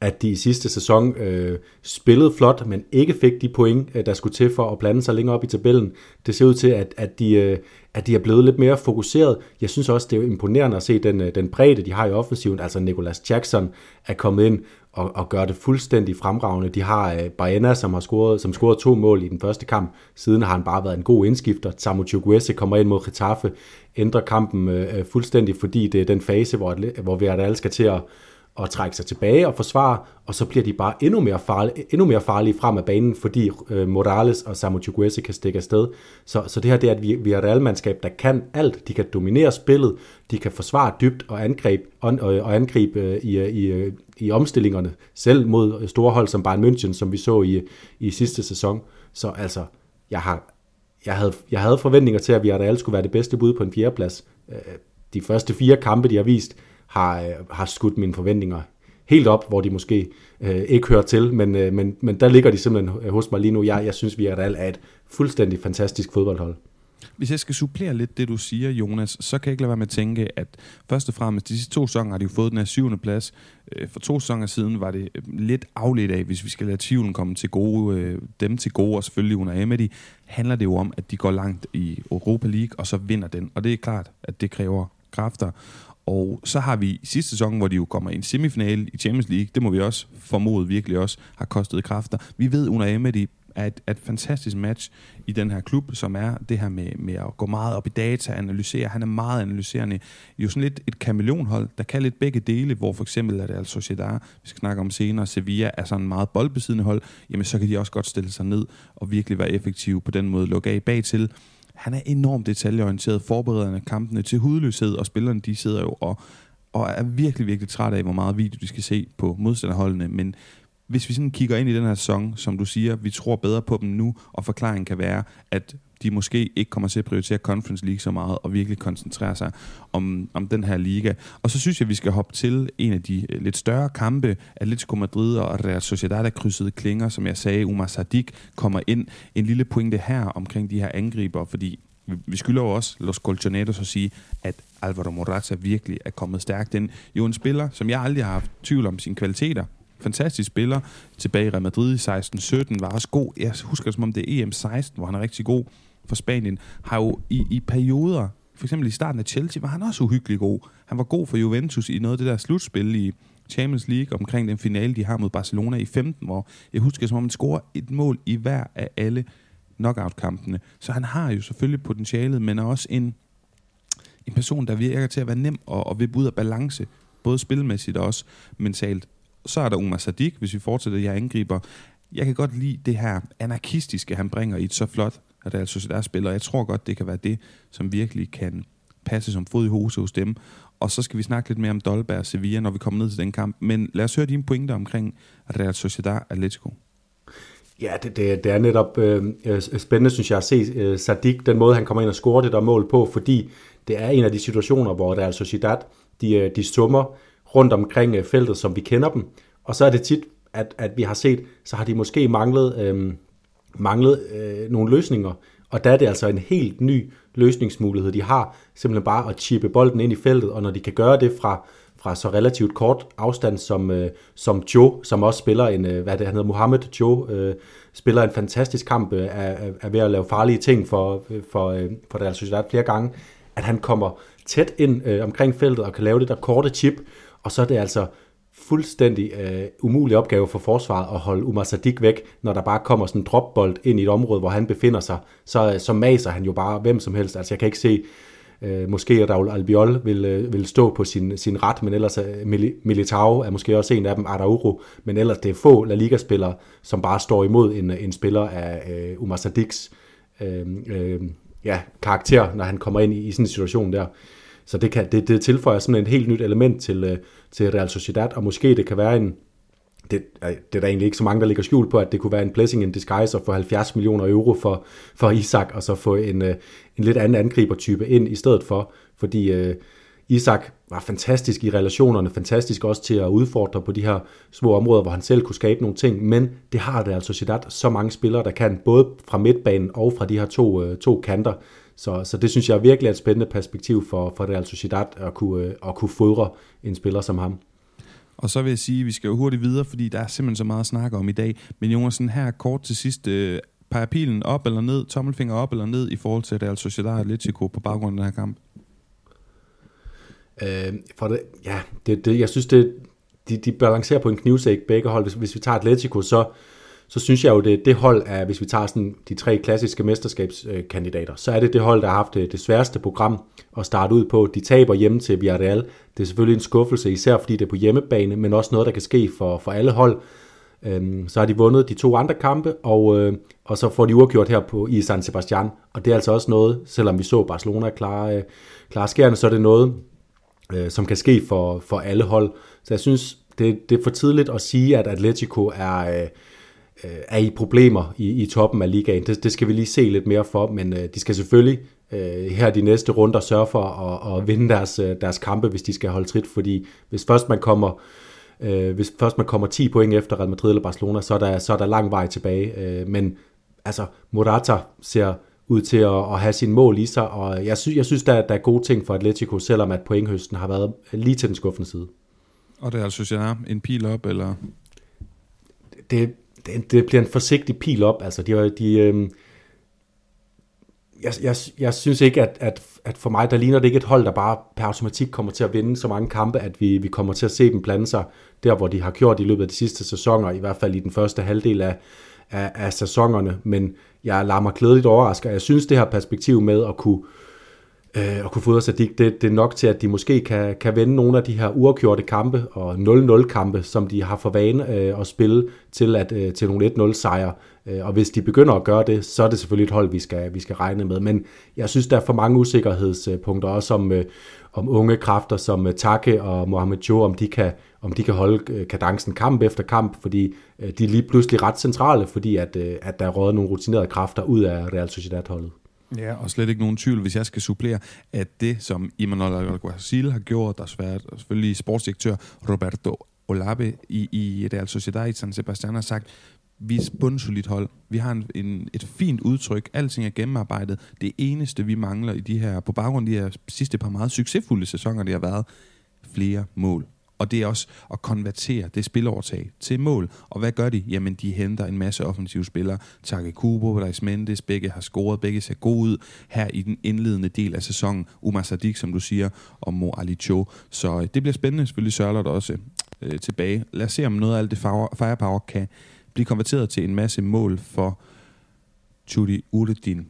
at de i sidste sæson øh, spillede flot, men ikke fik de point, øh, der skulle til for at blande sig længere op i tabellen. Det ser ud til, at, at, de, øh, at de er blevet lidt mere fokuseret. Jeg synes også, det er imponerende at se den, øh, den bredde, de har i offensiven. Altså Nicolas Jackson er kommet ind og, og gør det fuldstændig fremragende. De har øh, Baena, som har scoret, som scoret to mål i den første kamp. Siden har han bare været en god indskifter. Samu Chukwese kommer ind mod Getafe, ændrer kampen øh, øh, fuldstændig, fordi det er den fase, hvor, hvor Villarreal skal til at, at trække sig tilbage og forsvare, og så bliver de bare endnu mere farlige, endnu mere farlige frem af banen, fordi øh, Morales og Samu Chukwese kan stikke afsted. Så, så det her det er et realmandskab, der kan alt. De kan dominere spillet, de kan forsvare dybt og angribe, og, og angribe øh, i, i, i omstillingerne, selv mod store hold som Bayern München, som vi så i, i sidste sæson. Så altså, jeg, har, jeg, havde, jeg havde forventninger til, at vi skulle være det bedste bud på en fjerdeplads. Øh, de første fire kampe, de har vist, har, har skudt mine forventninger helt op, hvor de måske øh, ikke hører til, men, øh, men, men der ligger de simpelthen hos mig lige nu. Jeg, jeg synes, vi er et fuldstændig fantastisk fodboldhold. Hvis jeg skal supplere lidt det, du siger, Jonas, så kan jeg ikke lade være med at tænke, at først og fremmest, de sidste to sæsoner har de jo fået den her syvende plads. Øh, for to sæsoner siden var det øh, lidt afledt af, hvis vi skal lade tvivlen komme til gode, øh, dem til gode, og selvfølgelig under Emery, handler det jo om, at de går langt i Europa League, og så vinder den. Og det er klart, at det kræver kræfter. Og så har vi sidste sæson, hvor de jo kommer i en semifinale i Champions League, det må vi også formode virkelig også har kostet kræfter. Vi ved under Emery er et, et fantastisk match i den her klub, som er det her med, med at gå meget op i data, analysere. Han er meget analyserende. Jo sådan lidt et kameleonhold, der kan lidt begge dele, hvor for eksempel er det altså Sociedad, vi skal snakke om senere, Sevilla er sådan en meget boldbesiddende hold, jamen så kan de også godt stille sig ned og virkelig være effektive på den måde, lukke af bag til. Han er enormt detaljeorienteret, forberedende kampene til hudløshed, og spillerne de sidder jo og, og er virkelig, virkelig træt af, hvor meget video de skal se på modstanderholdene, men hvis vi sådan kigger ind i den her sæson, som du siger, vi tror bedre på dem nu, og forklaringen kan være, at de måske ikke kommer til at prioritere Conference League så meget, og virkelig koncentrere sig om, om den her liga. Og så synes jeg, at vi skal hoppe til en af de øh, lidt større kampe, Atletico Madrid og Real Sociedad, der krydsede klinger, som jeg sagde, Umar Sadik kommer ind. En lille pointe her omkring de her angriber, fordi vi skylder jo også Los Colchoneros at sige, at Alvaro Morata virkelig er kommet stærkt ind. Jo en spiller, som jeg aldrig har haft tvivl om sine kvaliteter, fantastisk spiller. Tilbage i Real Madrid i 16-17 var også god. Jeg husker som om det er EM16, hvor han er rigtig god for Spanien. Har jo i, i perioder, for eksempel i starten af Chelsea, var han også uhyggelig god. Han var god for Juventus i noget af det der slutspil i Champions League omkring den finale, de har mod Barcelona i 15, hvor jeg husker, som om han scorer et mål i hver af alle knockout-kampene. Så han har jo selvfølgelig potentialet, men er også en, en person, der virker til at være nem og, og vippe ud af balance, både spilmæssigt og også mentalt. Så er der Umar Sadik, hvis vi fortsætter jeg angriber. Jeg kan godt lide det her anarkistiske, han bringer i et så flot Real Sociedad-spil, og jeg tror godt, det kan være det, som virkelig kan passe som fod i hose hos dem. Og så skal vi snakke lidt mere om Dolberg og Sevilla, når vi kommer ned til den kamp. Men lad os høre dine pointer omkring Real Sociedad Atletico. Ja, det, det, det er netop øh, øh spændende, synes jeg, at se øh, Sadik, den måde, han kommer ind og scorer det der mål på, fordi det er en af de situationer, hvor Real Sociedad, de, øh, de summer rundt omkring øh, feltet, som vi kender dem. Og så er det tit, at, at vi har set, så har de måske manglet, øh, manglet øh, nogle løsninger, og der er det altså en helt ny løsningsmulighed, de har, simpelthen bare at chippe bolden ind i feltet, og når de kan gøre det fra, fra så relativt kort afstand som, øh, som Joe, som også spiller en, øh, hvad det han hedder, Mohamed Joe, øh, spiller en fantastisk kamp, øh, er, er ved at lave farlige ting for, øh, for, øh, for Real Sociedad flere gange, at han kommer tæt ind øh, omkring feltet og kan lave det der korte chip, og så er det altså fuldstændig øh, umulig opgave for forsvaret at holde Umar Sadik væk, når der bare kommer sådan en dropbold ind i et område, hvor han befinder sig, så, øh, så maser han jo bare hvem som helst. Altså jeg kan ikke se, øh, måske at Raul Albiol vil, øh, vil stå på sin, sin ret, men ellers øh, er Militao er måske også en af dem, Araujo, men ellers det er få La Liga-spillere, som bare står imod en, øh, en spiller af øh, Umar Sadiks øh, øh, ja, karakter, når han kommer ind i, i sådan en situation der. Så det, kan, det, det tilføjer simpelthen et helt nyt element til, øh, til Real Sociedad, og måske det kan være en, det, det er der egentlig ikke så mange, der ligger skjult på, at det kunne være en blessing in disguise at få 70 millioner euro for, for Isak, og så få en, øh, en lidt anden angribertype ind i stedet for, fordi uh, Isak var fantastisk i relationerne, fantastisk også til at udfordre på de her små områder, hvor han selv kunne skabe nogle ting, men det har det altså Sociedad så mange spillere, der kan, både fra midtbanen og fra de her to, uh, to kanter, så, så det synes jeg virkelig er et spændende perspektiv for, for Real Sociedad at kunne, at kunne fodre en spiller som ham. Og så vil jeg sige, at vi skal jo hurtigt videre, fordi der er simpelthen så meget at snakke om i dag. Men Jonasen, her kort til sidst, øh, peger pilen op eller ned, tommelfinger op eller ned i forhold til Real Sociedad Atletico på baggrund af den her kamp? Øh, for det, ja, det, det, jeg synes, det, de, de balancerer på en knivsæk begge hold. Hvis, hvis vi tager Atletico, så, så synes jeg jo, det det hold er, hvis vi tager sådan de tre klassiske mesterskabskandidater, så er det det hold, der har haft det, det sværeste program at starte ud på. De taber hjemme til Villarreal. Det er selvfølgelig en skuffelse, især fordi det er på hjemmebane, men også noget, der kan ske for, for alle hold. Øhm, så har de vundet de to andre kampe, og, øh, og så får de uafgjort her på, i San Sebastian. Og det er altså også noget, selvom vi så Barcelona klare, øh, klare skærende, så er det noget, øh, som kan ske for, for alle hold. Så jeg synes, det, det er for tidligt at sige, at Atletico er... Øh, øh, er i problemer i, i toppen af ligaen. Det, det skal vi lige se lidt mere for, men øh, de skal selvfølgelig øh, her de næste runder sørge for at, at vinde deres, øh, deres kampe, hvis de skal holde trit, fordi hvis først man kommer øh, hvis først man kommer 10 point efter Real Madrid eller Barcelona, så er der, så er der lang vej tilbage. Øh, men altså, Morata ser ud til at, at have sin mål i sig, og jeg, sy- jeg synes, der, der er gode ting for Atletico, selvom at pointhøsten har været lige til den skuffende side. Og det er altså, jeg er en pil op, eller? Det, det, det bliver en forsigtig pil op. Altså, de, de, øh, jeg, jeg, jeg synes ikke, at, at, at for mig, der ligner det ikke et hold, der bare per automatik kommer til at vinde så mange kampe, at vi, vi kommer til at se dem blande sig der, hvor de har gjort i løbet af de sidste sæsoner, i hvert fald i den første halvdel af, af, af sæsonerne. Men jeg lader mig glædeligt overraske, og jeg synes, det her perspektiv med at kunne, øh, øh, og kunne fodre Sadik, det, det er nok til, at de måske kan, kan vende nogle af de her uafgjorte kampe og 0-0 kampe, som de har for vane øh, at spille til, at, øh, til nogle 1-0 sejre. Øh, og hvis de begynder at gøre det, så er det selvfølgelig et hold, vi skal, vi skal regne med. Men jeg synes, der er for mange usikkerhedspunkter også om, øh, om unge kræfter som øh, Take og Mohamed Jo, om de kan, om de kan holde øh, kadencen kamp efter kamp, fordi øh, de er lige pludselig ret centrale, fordi at, øh, at der er røget nogle rutinerede kræfter ud af Real Sociedad-holdet. Ja, og slet ikke nogen tvivl, hvis jeg skal supplere, at det, som Imanol Alguacil har gjort, der selvfølgelig sportsdirektør Roberto Olabe i, i Real Sociedad i San Sebastian har sagt, vi er et bundsolidt hold. Vi har en, en, et fint udtryk. Alting er gennemarbejdet. Det eneste, vi mangler i de her, på baggrund af de her sidste par meget succesfulde sæsoner, det har været flere mål. Og det er også at konvertere det spilovertag til mål. Og hvad gør de? Jamen, de henter en masse offensive spillere. Take Kubo, Reis Mendes, begge har scoret, begge ser gode ud her i den indledende del af sæsonen. Umar Sadik, som du siger, og Mo Ali Cho. Så øh, det bliver spændende. Selvfølgelig Sørlot også øh, tilbage. Lad os se, om noget af alt det firepower kan blive konverteret til en masse mål for Chudi Uredin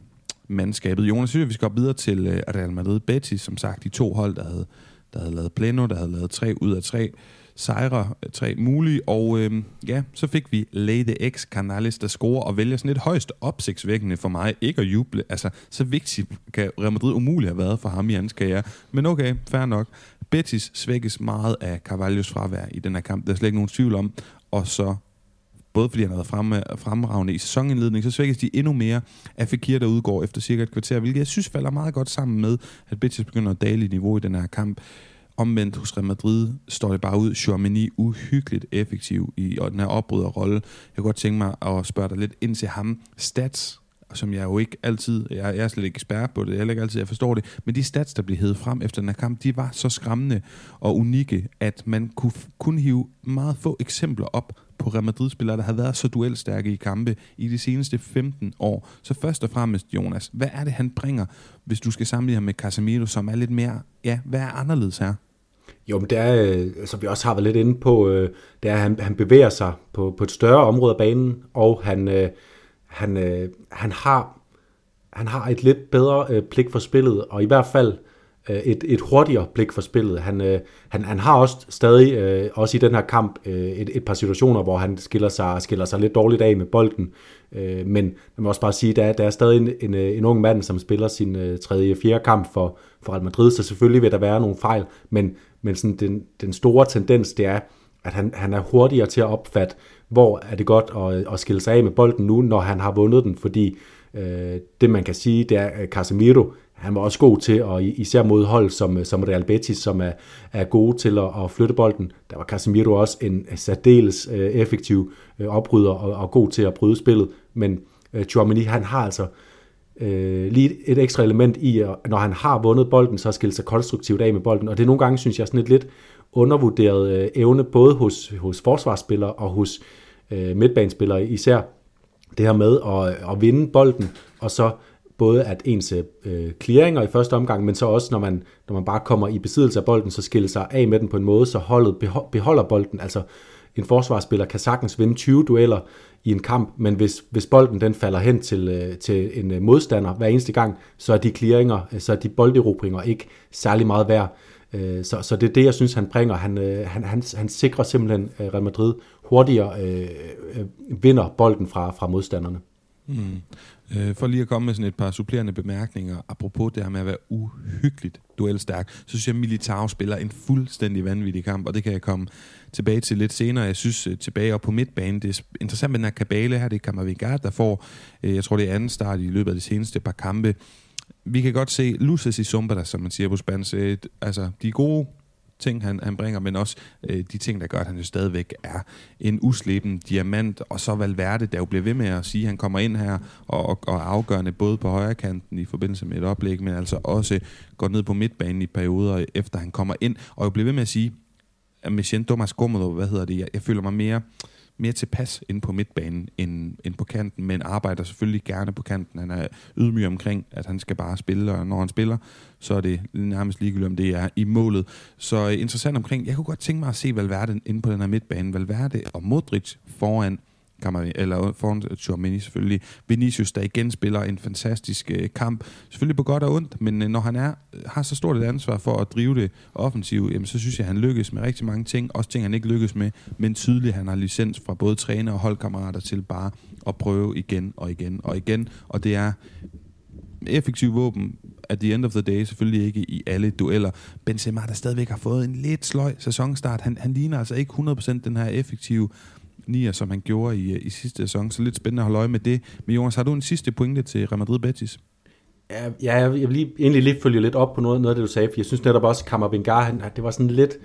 mandskabet. Jonas, synes, vi skal op videre til øh, Real Madrid Betis, som sagt, de to hold, der havde, der havde lavet Pleno, der havde lavet tre ud af tre sejre, øh, tre mulige, og øh, ja, så fik vi Lady X Canales, der scorer og vælger sådan et højst opsigtsvækkende for mig, ikke at juble. Altså, så vigtigt kan Real Madrid umuligt have været for ham i hans karriere. Men okay, fair nok. Betis svækkes meget af Carvalhos fravær i den her kamp, der er slet ikke nogen tvivl om, og så både fordi han har været fremragende i sæsonindledning, så svækkes de endnu mere af Fekir, der udgår efter cirka et kvarter, hvilket jeg synes falder meget godt sammen med, at Betis begynder at dale i niveau i den her kamp. Omvendt hos Real Madrid står det bare ud, Chouameni uhyggeligt effektiv i den her opbryderrolle. Jeg kunne godt tænke mig at spørge dig lidt ind til ham. Stats, som jeg jo ikke altid, jeg, jeg er slet ikke ekspert på det, jeg er ikke altid, jeg forstår det, men de stats, der blev hævet frem efter den her kamp, de var så skræmmende og unikke, at man kunne kun hive meget få eksempler op på Real Madrid-spillere, der har været så duelstærke i kampe i de seneste 15 år. Så først og fremmest, Jonas, hvad er det, han bringer, hvis du skal sammenligne ham med Casemiro, som er lidt mere, ja, hvad er anderledes her? Jo, men det er, øh, som vi også har været lidt inde på, øh, det er, at han, han bevæger sig på, på et større område af banen, og han, øh, han, han, har, han har et lidt bedre blik for spillet, og i hvert fald Øh, et, et hurtigere blik for spillet. Han, øh, han, han har også stadig, øh, også i den her kamp, et, et par situationer, hvor han skiller sig, skiller sig lidt dårligt af med bolden. Men man må også bare sige, at der, der er stadig en, en, en ung mand, som spiller sin tredje, fjerde kamp for, for Real Madrid, så selvfølgelig vil der være nogle fejl, men, men sådan den, den store tendens, det er, at han, han er hurtigere til at opfatte, hvor er det godt at, at skille sig af med bolden nu, når han har vundet den, fordi øh, det man kan sige, det er, at Casemiro, han var også god til, og især mod hold som, som Real Betis, som er, er gode til at, at flytte bolden, der var Casemiro også en særdeles øh, effektiv øh, opbryder og, og god til at bryde spillet, men øh, Chouameni, han har altså øh, lige et ekstra element i, at når han har vundet bolden, så skiller sig konstruktivt af med bolden. Og det er nogle gange, synes jeg, sådan et lidt undervurderet øh, evne, både hos, hos forsvarsspillere og hos øh, midtbanespillere især. Det her med at, at vinde bolden, og så både at ens øh, clearinger i første omgang, men så også når man, når man bare kommer i besiddelse af bolden, så skiller sig af med den på en måde, så holdet beholder bolden. Altså en forsvarsspiller kan sagtens vinde 20 dueller i en kamp, men hvis, hvis bolden den falder hen til, øh, til en øh, modstander hver eneste gang, så er de clearinger, øh, så er de bolderobringer ikke særlig meget værd. Øh, så, så det er det, jeg synes, han bringer. Han, øh, han, han, han sikrer simpelthen øh, Real Madrid hurtigere øh, vinder bolden fra, fra modstanderne. Mm. Øh, for lige at komme med sådan et par supplerende bemærkninger, apropos det her med at være uhyggeligt duelstærk, så synes jeg, at Militao spiller en fuldstændig vanvittig kamp, og det kan jeg komme tilbage til lidt senere. Jeg synes, øh, tilbage op på midtbanen, det er interessant med den her kabale her, det er Kammervigar, der får, øh, jeg tror det er anden start i løbet af de seneste par kampe. Vi kan godt se luces i Sombra, som man siger på spansk. Øh, altså, de er gode ting, han, han bringer, men også øh, de ting, der gør, at han jo stadigvæk er en usleben diamant, og så Valverde, der jo bliver ved med at sige, at han kommer ind her og, og, og afgørende både på højre kanten i forbindelse med et oplæg, men altså også går ned på midtbanen i perioder, efter han kommer ind, og jo bliver ved med at sige, at Michel siento más cómodo, hvad hedder det, jeg, jeg føler mig mere mere tilpas ind på midtbanen end, end på kanten, men arbejder selvfølgelig gerne på kanten. Han er ydmyg omkring, at han skal bare spille, og når han spiller, så er det nærmest ligegyldigt, om det er i målet. Så øh, interessant omkring, jeg kunne godt tænke mig at se Valverde inde på den her midtbane. Valverde og Modric foran Kammer, eller foran Tchouameni selvfølgelig. Vinicius, der igen spiller en fantastisk øh, kamp. Selvfølgelig på godt og ondt, men øh, når han er, øh, har så stort et ansvar for at drive det offensivt, jamen, så synes jeg, at han lykkes med rigtig mange ting. Også ting, han ikke lykkes med, men tydeligt, han har licens fra både træner og holdkammerater til bare at prøve igen og igen og igen. Og det er effektiv våben at the end of the day, selvfølgelig ikke i alle dueller. Benzema, der stadigvæk har fået en lidt sløj sæsonstart. Han, han ligner altså ikke 100% den her effektive nier, som han gjorde i, øh, i sidste sæson. Så lidt spændende at holde øje med det. Men Jonas, har du en sidste pointe til Real Madrid Betis? Ja, jeg vil lige, egentlig lige følge lidt op på noget, noget af det, du sagde, for jeg synes netop også, Kammervengar, han, det var sådan lidt,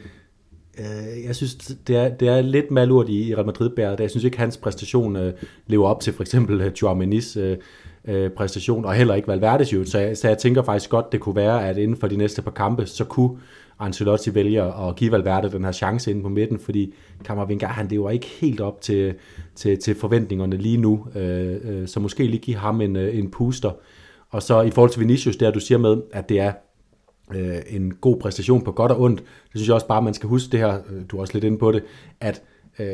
øh, jeg synes, det er, det er lidt malurt i, i Real Madrid bæret. Jeg synes ikke, hans præstation øh, lever op til for eksempel øh, Joao øh, øh, præstation, og heller ikke Valverdes jo. Så jeg, så jeg tænker faktisk godt, det kunne være, at inden for de næste par kampe, så kunne Ancelotti vælger at give Valverde den her chance inde på midten, fordi Kammervinger, han lever ikke helt op til, til, til forventningerne lige nu, øh, øh, så måske lige give ham en, øh, en puster. Og så i forhold til Vinicius, der du siger med, at det er øh, en god præstation på godt og ondt, det synes jeg også bare, man skal huske det her, øh, du er også lidt inde på det, at øh,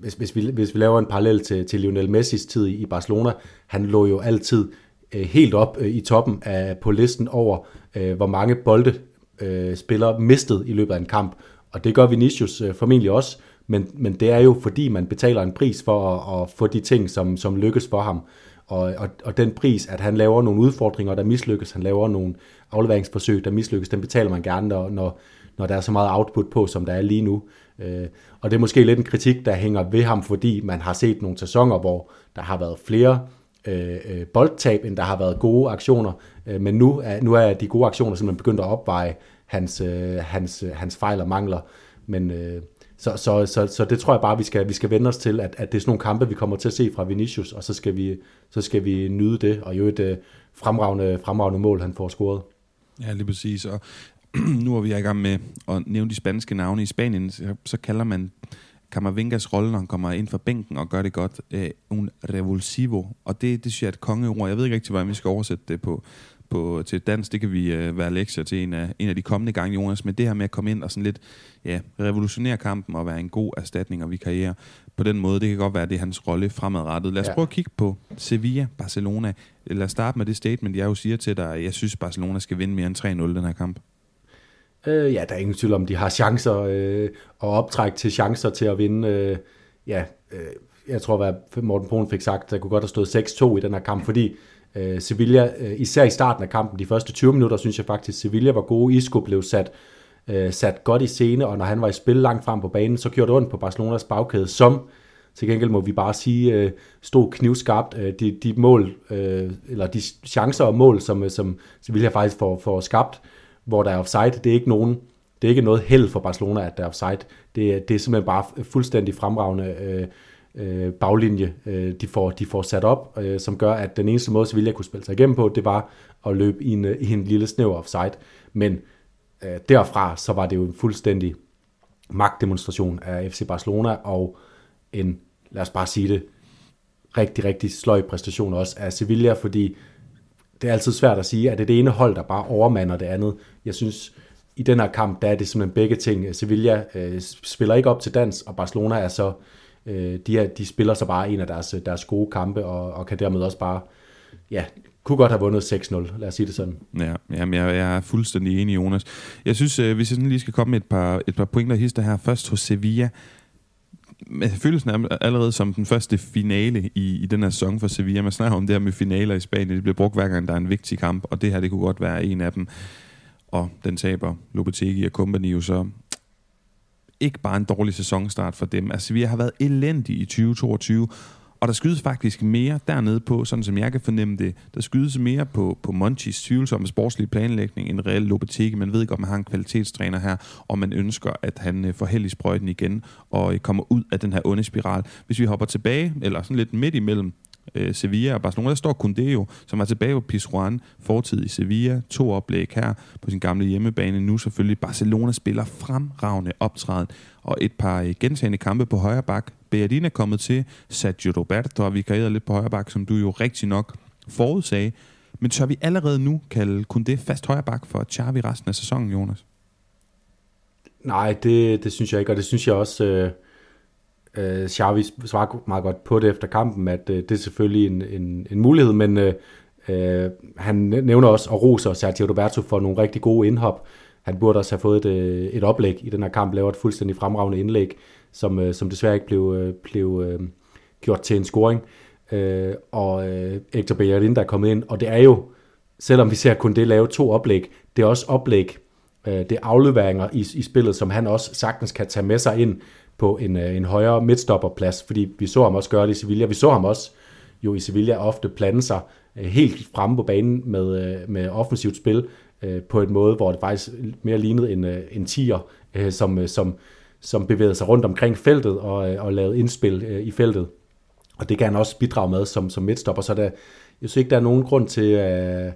hvis, hvis, vi, hvis vi laver en parallel til, til Lionel Messis tid i, i Barcelona, han lå jo altid øh, helt op øh, i toppen af, på listen over, øh, hvor mange bolde øh, spiller mistet i løbet af en kamp. Og det gør Vinicius øh, formentlig også, men, men det er jo fordi, man betaler en pris for at, at få de ting, som, som lykkes for ham. Og, og, og den pris, at han laver nogle udfordringer, der mislykkes, han laver nogle afleveringsforsøg, der mislykkes, den betaler man gerne, når, når, når der er så meget output på, som der er lige nu. Øh, og det er måske lidt en kritik, der hænger ved ham, fordi man har set nogle sæsoner, hvor der har været flere Øh, øh, boldtab, end der har været gode aktioner. Øh, men nu er, nu er de gode aktioner simpelthen begyndt at opveje hans, øh, hans, øh, hans fejl og mangler. Men øh, så, så, så, så det tror jeg bare, vi skal, vi skal vende os til, at, at det er sådan nogle kampe, vi kommer til at se fra Vinicius, og så skal vi, så skal vi nyde det, og jo et øh, fremragende, fremragende mål, han får scoret. Ja, lige præcis. Og nu er vi i gang med at nævne de spanske navne. I Spanien, så, så kalder man Camavingas rolle, når han kommer ind fra bænken og gør det godt, øh, un revulsivo. Og det, det synes jeg er et kongeord. Jeg ved ikke rigtig, hvordan vi skal oversætte det på, på, til dans, det kan vi øh, være lektier til en af, en af de kommende gange, Jonas, men det her med at komme ind og sådan lidt ja, revolutionere kampen og være en god erstatning og vi karriere på den måde, det kan godt være, det er hans rolle fremadrettet. Lad os ja. prøve at kigge på Sevilla, Barcelona. Lad os starte med det statement, jeg jo siger til dig, at jeg synes, Barcelona skal vinde mere end 3-0 den her kamp. Øh, ja, der er ingen tvivl om, de har chancer øh, og optræk til chancer til at vinde. Øh, ja, øh, jeg tror, hvad Morten Polen fik sagt, der kunne godt have stået 6-2 i den her kamp, fordi øh, Sevilla, øh, især i starten af kampen, de første 20 minutter, synes jeg faktisk, Sevilla var gode. Isco blev sat, øh, sat godt i scene, og når han var i spil langt frem på banen, så gjorde det ondt på Barcelonas bagkæde, som til gengæld må vi bare sige, øh, stod knivskarpt. Øh, de, de mål, øh, eller de chancer og mål, som, øh, som Sevilla faktisk får, får skabt, hvor der er offside, det er ikke nogen det er ikke noget held for Barcelona, at der er offside. Det, det er simpelthen bare fuldstændig fremragende øh, øh, baglinje, øh, de, får, de får sat op, øh, som gør, at den eneste måde, Sevilla kunne spille sig igennem på, det var at løbe i en, i en lille snæver offside. Men øh, derfra, så var det jo en fuldstændig magtdemonstration af FC Barcelona, og en, lad os bare sige det, rigtig, rigtig sløj præstation også af Sevilla, fordi det er altid svært at sige, at det er det ene hold, der bare overmander det andet. Jeg synes, i den her kamp, der er det simpelthen begge ting. Sevilla øh, spiller ikke op til dans, og Barcelona er så Øh, de, er, de spiller så bare en af deres, deres gode kampe, og, og kan dermed også bare, ja, kunne godt have vundet 6-0, lad os sige det sådan. Ja, jamen jeg, jeg er fuldstændig enig, Jonas. Jeg synes, øh, hvis jeg sådan lige skal komme med et par, et par pointer hister her, først hos Sevilla, følelsen er allerede som den første finale i, i den her sæson for Sevilla. Man snakker om det her med finaler i Spanien. Det bliver brugt hver gang, der er en vigtig kamp, og det her, det kunne godt være en af dem. Og den taber Lopetegi og Company jo så ikke bare en dårlig sæsonstart for dem. Altså, vi har været elendige i 2022, og der skydes faktisk mere dernede på, sådan som jeg kan fornemme det. Der skydes mere på, på Monchis tvivlsomme sportslige planlægning end reelt Lopetegi. Man ved ikke, om man har en kvalitetstræner her, og man ønsker, at han øh, får held i sprøjten igen og øh, kommer ud af den her onde spiral. Hvis vi hopper tilbage, eller sådan lidt midt imellem øh, Sevilla og Barcelona. Der står Kundeo, som var tilbage på Pizjuan, fortid i Sevilla, to oplæg her på sin gamle hjemmebane. Nu selvfølgelig Barcelona spiller fremragende optræden og et par øh, gentagende kampe på højre bak. Beadina er kommet til, Sergio Roberto har vikarieret lidt på højre bak, som du jo rigtig nok forudsagde. Men tør vi allerede nu kalde Kunde fast højre bak for Xavi resten af sæsonen, Jonas? Nej, det, det synes jeg ikke, og det synes jeg også... Øh Øh, Xavi svarer meget godt på det efter kampen, at øh, det er selvfølgelig en, en, en mulighed, men øh, øh han nævner også og roser Sergio Roberto for nogle rigtig gode indhop. Han burde også have fået et, øh, et oplæg i den her kamp, lavet et fuldstændig fremragende indlæg, som, øh, som desværre ikke blev, øh, blev øh, gjort til en scoring. Øh, og øh, Hector Bellerin, der er kommet ind, og det er jo, selvom vi ser kun det lave to oplæg, det er også oplæg, øh, det er afleveringer i, i spillet, som han også sagtens kan tage med sig ind på en, øh, en højere midtstopperplads, fordi vi så ham også gøre det i Sevilla. Vi så ham også jo i Sevilla ofte plante sig øh, helt fremme på banen med, øh, med offensivt spil øh, på en måde, hvor det faktisk mere lignede en, øh, en tiger, øh, som, som, som bevægede sig rundt omkring feltet og, øh, og lavede indspil øh, i feltet. Og det kan han også bidrage med som, som midtstopper, så der, jeg synes ikke, der er nogen grund til, øh,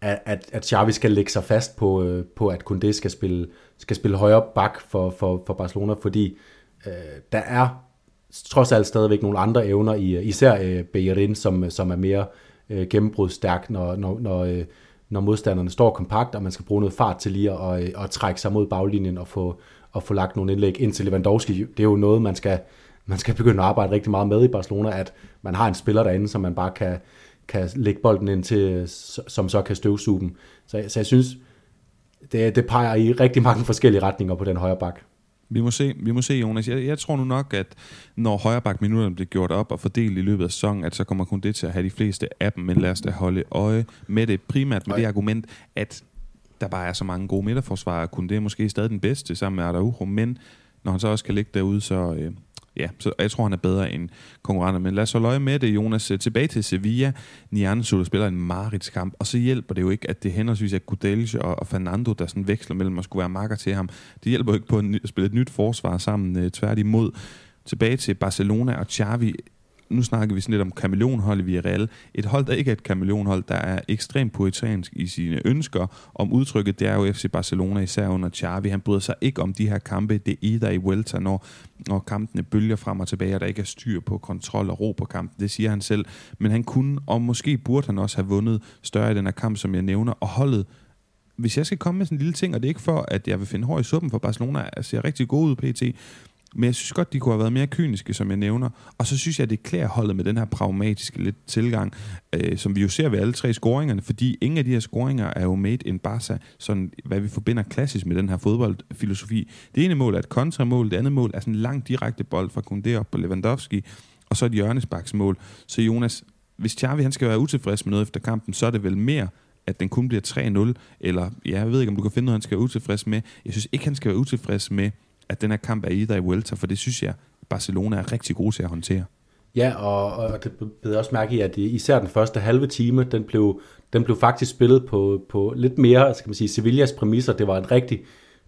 at, at, at Xavi skal lægge sig fast på, på at Koundé skal spille, skal spille højere bak for, for, for Barcelona, fordi øh, der er trods alt stadigvæk nogle andre evner, i især øh, Bellerin, som, som er mere øh, gennembrudstærk, når, når, når, øh, når modstanderne står kompakt, og man skal bruge noget fart til lige at, at, at trække sig mod baglinjen og få, og få lagt nogle indlæg ind til Lewandowski. Det er jo noget, man skal, man skal begynde at arbejde rigtig meget med i Barcelona, at man har en spiller derinde, som man bare kan, kan lægge bolden ind til, som så kan støvsuge dem. Så, så jeg synes, det, det peger i rigtig mange forskellige retninger på den højre bak. Vi må se, vi må se Jonas. Jeg, jeg tror nu nok, at når højreback minutterne bliver gjort op og fordelt i løbet af sæsonen, at så kommer kun det til at have de fleste af dem, men lad os da holde øje med det. Primært med Øj. det argument, at der bare er så mange gode midterforsvarer, kunne det måske stadig den bedste sammen med Araujo, men når han så også kan ligge derude, så, øh, ja, så jeg tror, han er bedre end konkurrenter. Men lad os holde øje med det, Jonas. Øh, tilbage til Sevilla. Nianzo, der spiller en Marits kamp, og så hjælper det jo ikke, at det henholdsvis er Gudelj og, og Fernando, der sådan veksler mellem at skulle være marker til ham. Det hjælper jo ikke på at spille et nyt forsvar sammen, øh, tværtimod. Tilbage til Barcelona og Xavi nu snakker vi sådan lidt om kameleonhold i Villarreal. Et hold, der ikke er et kameleonhold, der er ekstremt poetansk i sine ønsker om udtrykket, det er jo FC Barcelona, især under Xavi. Han bryder sig ikke om de her kampe, det er der i Vuelta, når, når kampene bølger frem og tilbage, og der ikke er styr på kontrol og ro på kampen. Det siger han selv. Men han kunne, og måske burde han også have vundet større i den her kamp, som jeg nævner, og holdet hvis jeg skal komme med sådan en lille ting, og det er ikke for, at jeg vil finde hår i suppen for Barcelona, ser rigtig god ud pt., men jeg synes godt, de kunne have været mere kyniske, som jeg nævner. Og så synes jeg, det klæder holdet med den her pragmatiske lidt tilgang, øh, som vi jo ser ved alle tre scoringerne, fordi ingen af de her scoringer er jo made in Barca, sådan hvad vi forbinder klassisk med den her fodboldfilosofi. Det ene mål er et kontramål, det andet mål er sådan en lang direkte bold fra Koundé op på Lewandowski, og så et hjørnesbaksmål. Så Jonas, hvis Xavi han skal være utilfreds med noget efter kampen, så er det vel mere at den kun bliver 3-0, eller ja, jeg ved ikke, om du kan finde noget, han skal være utilfreds med. Jeg synes ikke, han skal være utilfreds med, at den her kamp er i der i Welter, for det synes jeg, Barcelona er rigtig god til at håndtere. Ja, og, og det blev også mærke i, at især den første halve time, den blev, den blev faktisk spillet på, på lidt mere, skal man sige, Sevillas præmisser. Det var en rigtig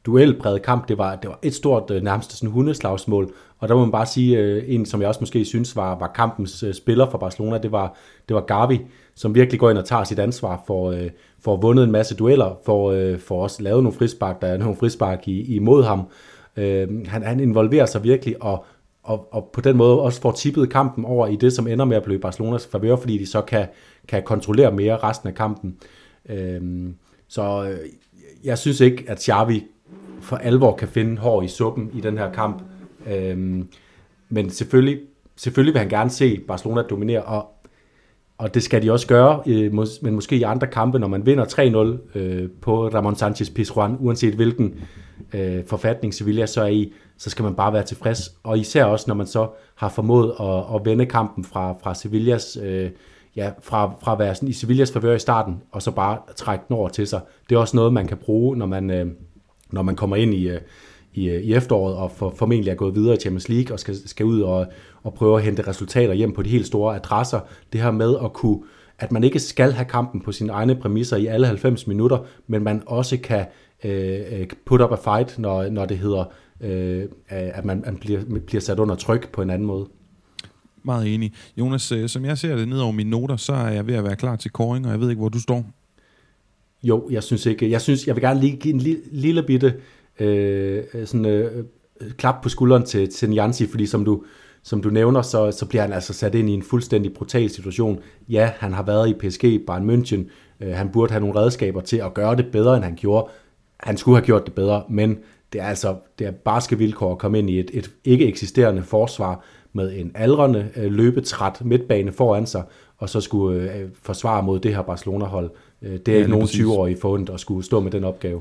duelpræget kamp. Det var, det var et stort, øh, nærmest sådan hundeslagsmål. Og der må man bare sige, øh, en som jeg også måske synes var, var kampens øh, spiller for Barcelona, det var, det var Gavi, som virkelig går ind og tager sit ansvar for, for at vundet en masse dueller, for, for også lavet nogle frispark, der er nogle frispark imod ham. Øh, han, han involverer sig virkelig, og, og, og på den måde også får tippet kampen over i det, som ender med at blive Barcelonas favør, fordi de så kan, kan kontrollere mere resten af kampen. Øh, så øh, jeg synes ikke, at Xavi for alvor kan finde hår i suppen i den her kamp. Øh, men selvfølgelig, selvfølgelig vil han gerne se Barcelona dominere, og, og det skal de også gøre, øh, men måske i andre kampe, når man vinder 3-0 øh, på Ramon Sanchez Pizjuan, uanset hvilken øh, forfatning Sevilla så er i, så skal man bare være tilfreds. Og især også, når man så har formået at, at vende kampen fra, fra Sevillas, øh, ja, fra, fra at være sådan i Sevillas favør i starten, og så bare trække den over til sig. Det er også noget, man kan bruge, når man, øh, når man kommer ind i, øh, i, øh, i efteråret og for, formentlig er gået videre i Champions League og skal, skal ud og, og prøve at hente resultater hjem på de helt store adresser. Det her med at kunne at man ikke skal have kampen på sine egne præmisser i alle 90 minutter, men man også kan Øh, øh, put up a fight, når, når det hedder, øh, at man, man bliver, bliver sat under tryk på en anden måde. Meget enig. Jonas, øh, som jeg ser det ned over mine noter, så er jeg ved at være klar til koring, og jeg ved ikke, hvor du står. Jo, jeg synes ikke. Jeg synes, jeg vil gerne lige give en lille, lille bitte øh, sådan, øh, klap på skulderen til, til Nianzi, fordi som du, som du nævner, så, så bliver han altså sat ind i en fuldstændig brutal situation. Ja, han har været i PSG, Bayern München. Øh, han burde have nogle redskaber til at gøre det bedre, end han gjorde han skulle have gjort det bedre, men det er altså det er barske vilkår at komme ind i et, et ikke eksisterende forsvar med en aldrende, øh, løbetræt midtbane foran sig, og så skulle øh, forsvare mod det her Barcelona-hold. Øh, det er ja, ikke nogen 20-årige forundt at skulle stå med den opgave.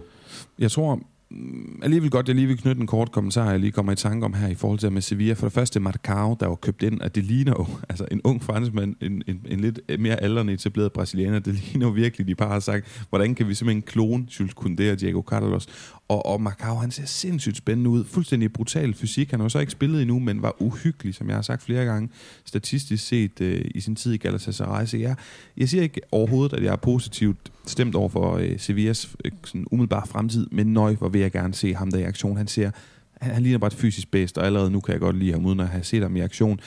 Jeg tror, Mm, alligevel godt, jeg lige vil knytte en kort kommentar, jeg lige kommer i tanke om her i forhold til med Sevilla. For det første Marcao, der var købt ind, at det ligner jo, altså en ung franskmand, en, en, en lidt mere aldrende etableret brasilianer, det ligner jo virkelig, de bare har sagt, hvordan kan vi simpelthen klone Jules Koundé og Diego Carlos? Og, og Macau, han ser sindssygt spændende ud, fuldstændig brutal fysik. Han har jo så ikke spillet endnu, men var uhyggelig, som jeg har sagt flere gange, statistisk set øh, i sin tid i Galatasaray. Så jeg, jeg siger ikke overhovedet, at jeg er positivt stemt over for øh, Sevillas øh, sådan umiddelbare fremtid, men nøj, hvor vil jeg gerne se ham der i aktion. Han ser, han, han ligner bare et fysisk bedst, og allerede nu kan jeg godt lide ham, uden at have set ham i aktion.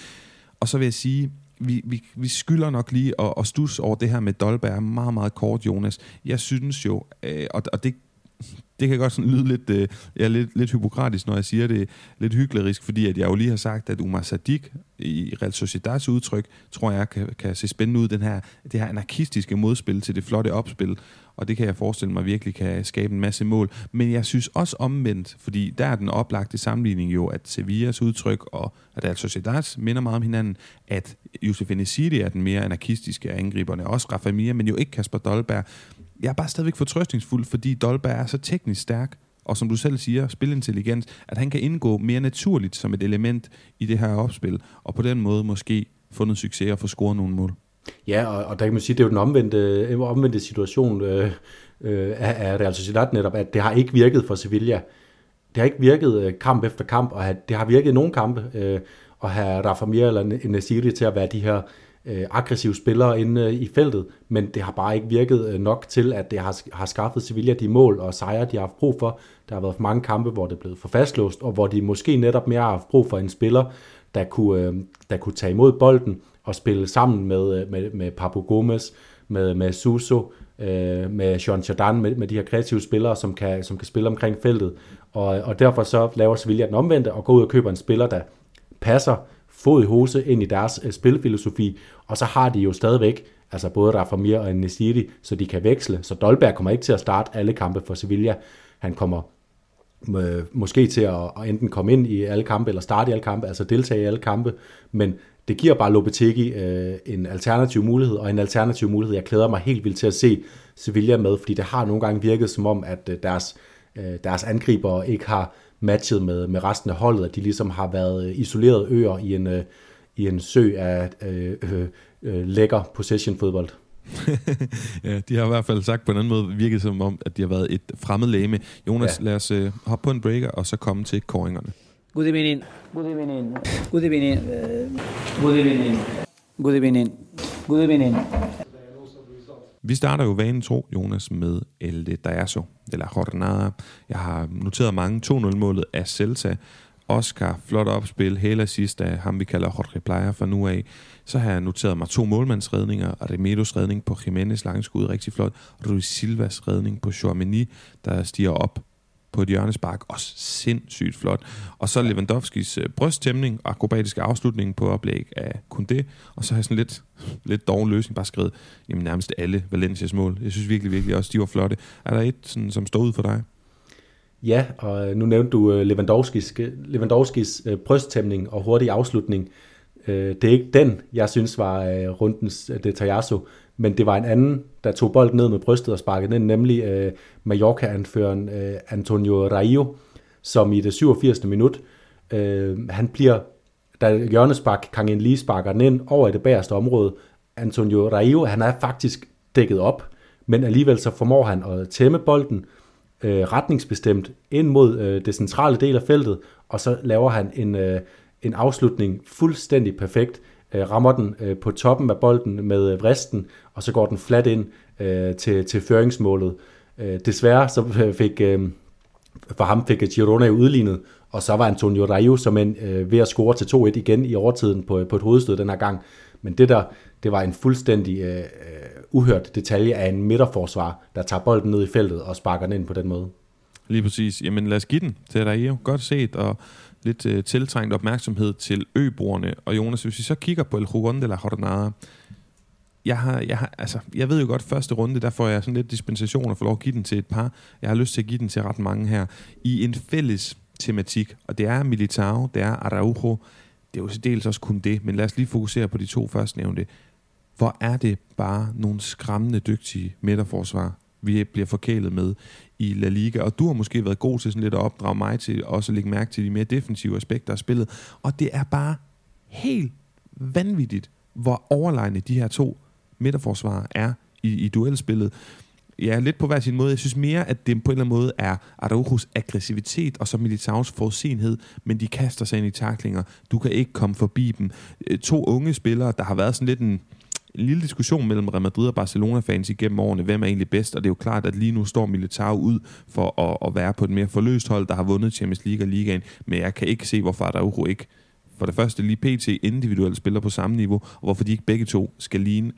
Og så vil jeg sige, vi, vi, vi skylder nok lige at, at stusse over det her med Dolberg meget, meget kort, Jonas. Jeg synes jo, øh, og, og det det kan godt sådan lyde lidt, øh, ja, lidt, lidt hypokratisk, når jeg siger det, lidt hyklerisk, fordi at jeg jo lige har sagt, at Umar Sadik i Real Sociedad's udtryk, tror jeg kan, kan se spændende ud, den her, det her anarkistiske modspil til det flotte opspil, og det kan jeg forestille mig virkelig kan skabe en masse mål. Men jeg synes også omvendt, fordi der er den oplagte sammenligning jo, at Sevillas udtryk og at Real Sociedad's minder meget om hinanden, at Josef Enesidi er den mere anarkistiske af angriberne, også Rafa Mia, men jo ikke Kasper Dolberg jeg er bare stadigvæk fortrøstningsfuld, fordi Dolberg er så teknisk stærk, og som du selv siger, spilintelligens, at han kan indgå mere naturligt som et element i det her opspil, og på den måde måske få noget succes og få scoret nogle mål. Ja, og, og der kan man sige, det er jo den omvendte, øh, omvendte situation øh, øh, af, Real Sociedad netop, at det har ikke virket for Sevilla. Det har ikke virket øh, kamp efter kamp, og det har virket nogle kampe, øh, at have Rafa Mir eller Nesiri til at være de her øh, Øh, aggressive spillere inde øh, i feltet, men det har bare ikke virket øh, nok til, at det har, har skaffet Sevilla de mål og sejre, de har haft brug for. Der har været for mange kampe, hvor det er blevet for fastlåst, og hvor de måske netop mere har haft brug for en spiller, der kunne, øh, der kunne tage imod bolden og spille sammen med, øh, med, med Papu Gomez, med, med Suso, øh, med Jean Chardin, med, med de her kreative spillere, som kan, som kan spille omkring feltet. Og, og derfor så laver Sevilla den omvendte og går ud og køber en spiller, der passer fod i hose ind i deres øh, spilfilosofi, og så har de jo stadigvæk altså både Rafamir og Nesiri, så de kan veksle. Så Dolberg kommer ikke til at starte alle kampe for Sevilla. Han kommer øh, måske til at, at enten komme ind i alle kampe, eller starte i alle kampe, altså deltage i alle kampe, men det giver bare Lopetegi øh, en alternativ mulighed, og en alternativ mulighed, jeg glæder mig helt vildt til at se Sevilla med, fordi det har nogle gange virket som om, at øh, deres, øh, deres angriber ikke har matchet med, med resten af holdet, at de ligesom har været isolerede øer i en, øh, i en sø af øh, øh, øh, lækker possession-fodbold. ja, de har i hvert fald sagt på en anden måde virket som om, at de har været et fremmed læme. Jonas, ja. lad os øh, hoppe på en breaker, og så komme til koringerne. Good evening. Good evening. Good evening. Good evening. Good evening. Good evening. Vi starter jo vanen tro, Jonas, med El de Dayaso, eller Jornada. Jeg har noteret mange 2-0-målet af Celta. Oscar, flot opspil, hele sidst af ham, vi kalder Jorge Playa fra nu af. Så har jeg noteret mig to målmandsredninger, Remedos redning på Jimenez langskud, rigtig flot. Ruiz Silvas redning på Chouameni, der stiger op på et hjørnespark, også sindssygt flot. Og så Lewandowskis øh, brysttæmning og akrobatiske afslutning på oplæg af Kunde. Og så har jeg sådan lidt, lidt dårlig løsning bare skrevet, jamen nærmest alle Valencias mål. Jeg synes virkelig, virkelig også, de var flotte. Er der et, sådan, som står ud for dig? Ja, og øh, nu nævnte du øh, Lewandowskis, øh, Lewandowskis øh, brysttæmning og hurtig afslutning. Det er ikke den, jeg synes var rundens Detajasso, men det var en anden, der tog bolden ned med brystet og sparkede den, nemlig øh, Mallorca-anføreren øh, Antonio Raio, som i det 87. minut, øh, han bliver, da hjørnespark Kang lige sparker den ind over i det bagerste område, Antonio Raio, han er faktisk dækket op, men alligevel så formår han at tæmme bolden øh, retningsbestemt ind mod øh, det centrale del af feltet, og så laver han en, øh, en afslutning fuldstændig perfekt, øh, rammer den øh, på toppen af bolden med øh, vristen, og så går den flat ind øh, til, til føringsmålet. Øh, desværre så fik, øh, for ham fik Girona udlignet, og så var Antonio Rayo som en, øh, ved at score til 2-1 igen i overtiden på, øh, på et hovedstød den her gang. Men det der, det var en fuldstændig øh, øh, uhørt detalje af en midterforsvar, der tager bolden ned i feltet og sparker den ind på den måde. Lige præcis. Jamen lad os give den til Rayo. Godt set, og lidt øh, tiltrængt opmærksomhed til øboerne. Og Jonas, hvis vi så kigger på El Jugon de la Jornada, jeg, har, jeg, har, altså, jeg ved jo godt, første runde, der får jeg sådan lidt dispensation og får lov at give den til et par. Jeg har lyst til at give den til ret mange her. I en fælles tematik, og det er Militao, det er Araujo, det er jo dels også kun det, men lad os lige fokusere på de to førstnævnte. Hvor er det bare nogle skræmmende dygtige midterforsvar, vi bliver forkælet med i La Liga. Og du har måske været god til sådan lidt at opdrage mig til også at lægge mærke til de mere defensive aspekter af spillet. Og det er bare helt vanvittigt, hvor overlegne de her to midterforsvar er i, i duelspillet. Ja, lidt på hver sin måde. Jeg synes mere, at det på en eller anden måde er Araujos aggressivitet og så Militaus forudsenhed, men de kaster sig ind i taklinger. Du kan ikke komme forbi dem. Øh, to unge spillere, der har været sådan lidt en, en lille diskussion mellem Real Madrid og Barcelona-fans igennem årene, hvem er egentlig bedst, og det er jo klart, at lige nu står Militao ud for at, at være på et mere forløst hold, der har vundet Champions League og Ligaen, men jeg kan ikke se, hvorfor Araujo ikke for det første lige PT individuelt spiller på samme niveau, og hvorfor de ikke begge to skal ligne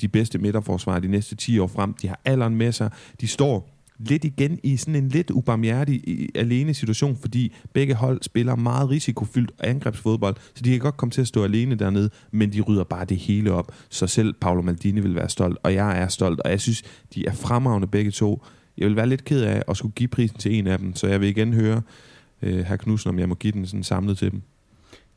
de bedste midterforsvarer de næste 10 år frem. De har alderen med sig. De står lidt igen i sådan en lidt ubarmhjertig alene situation, fordi begge hold spiller meget risikofyldt angrebsfodbold, så de kan godt komme til at stå alene dernede, men de rydder bare det hele op, så selv Paolo Maldini vil være stolt, og jeg er stolt, og jeg synes, de er fremragende begge to. Jeg vil være lidt ked af at skulle give prisen til en af dem, så jeg vil igen høre øh, herr Knudsen, om jeg må give den sådan samlet til dem.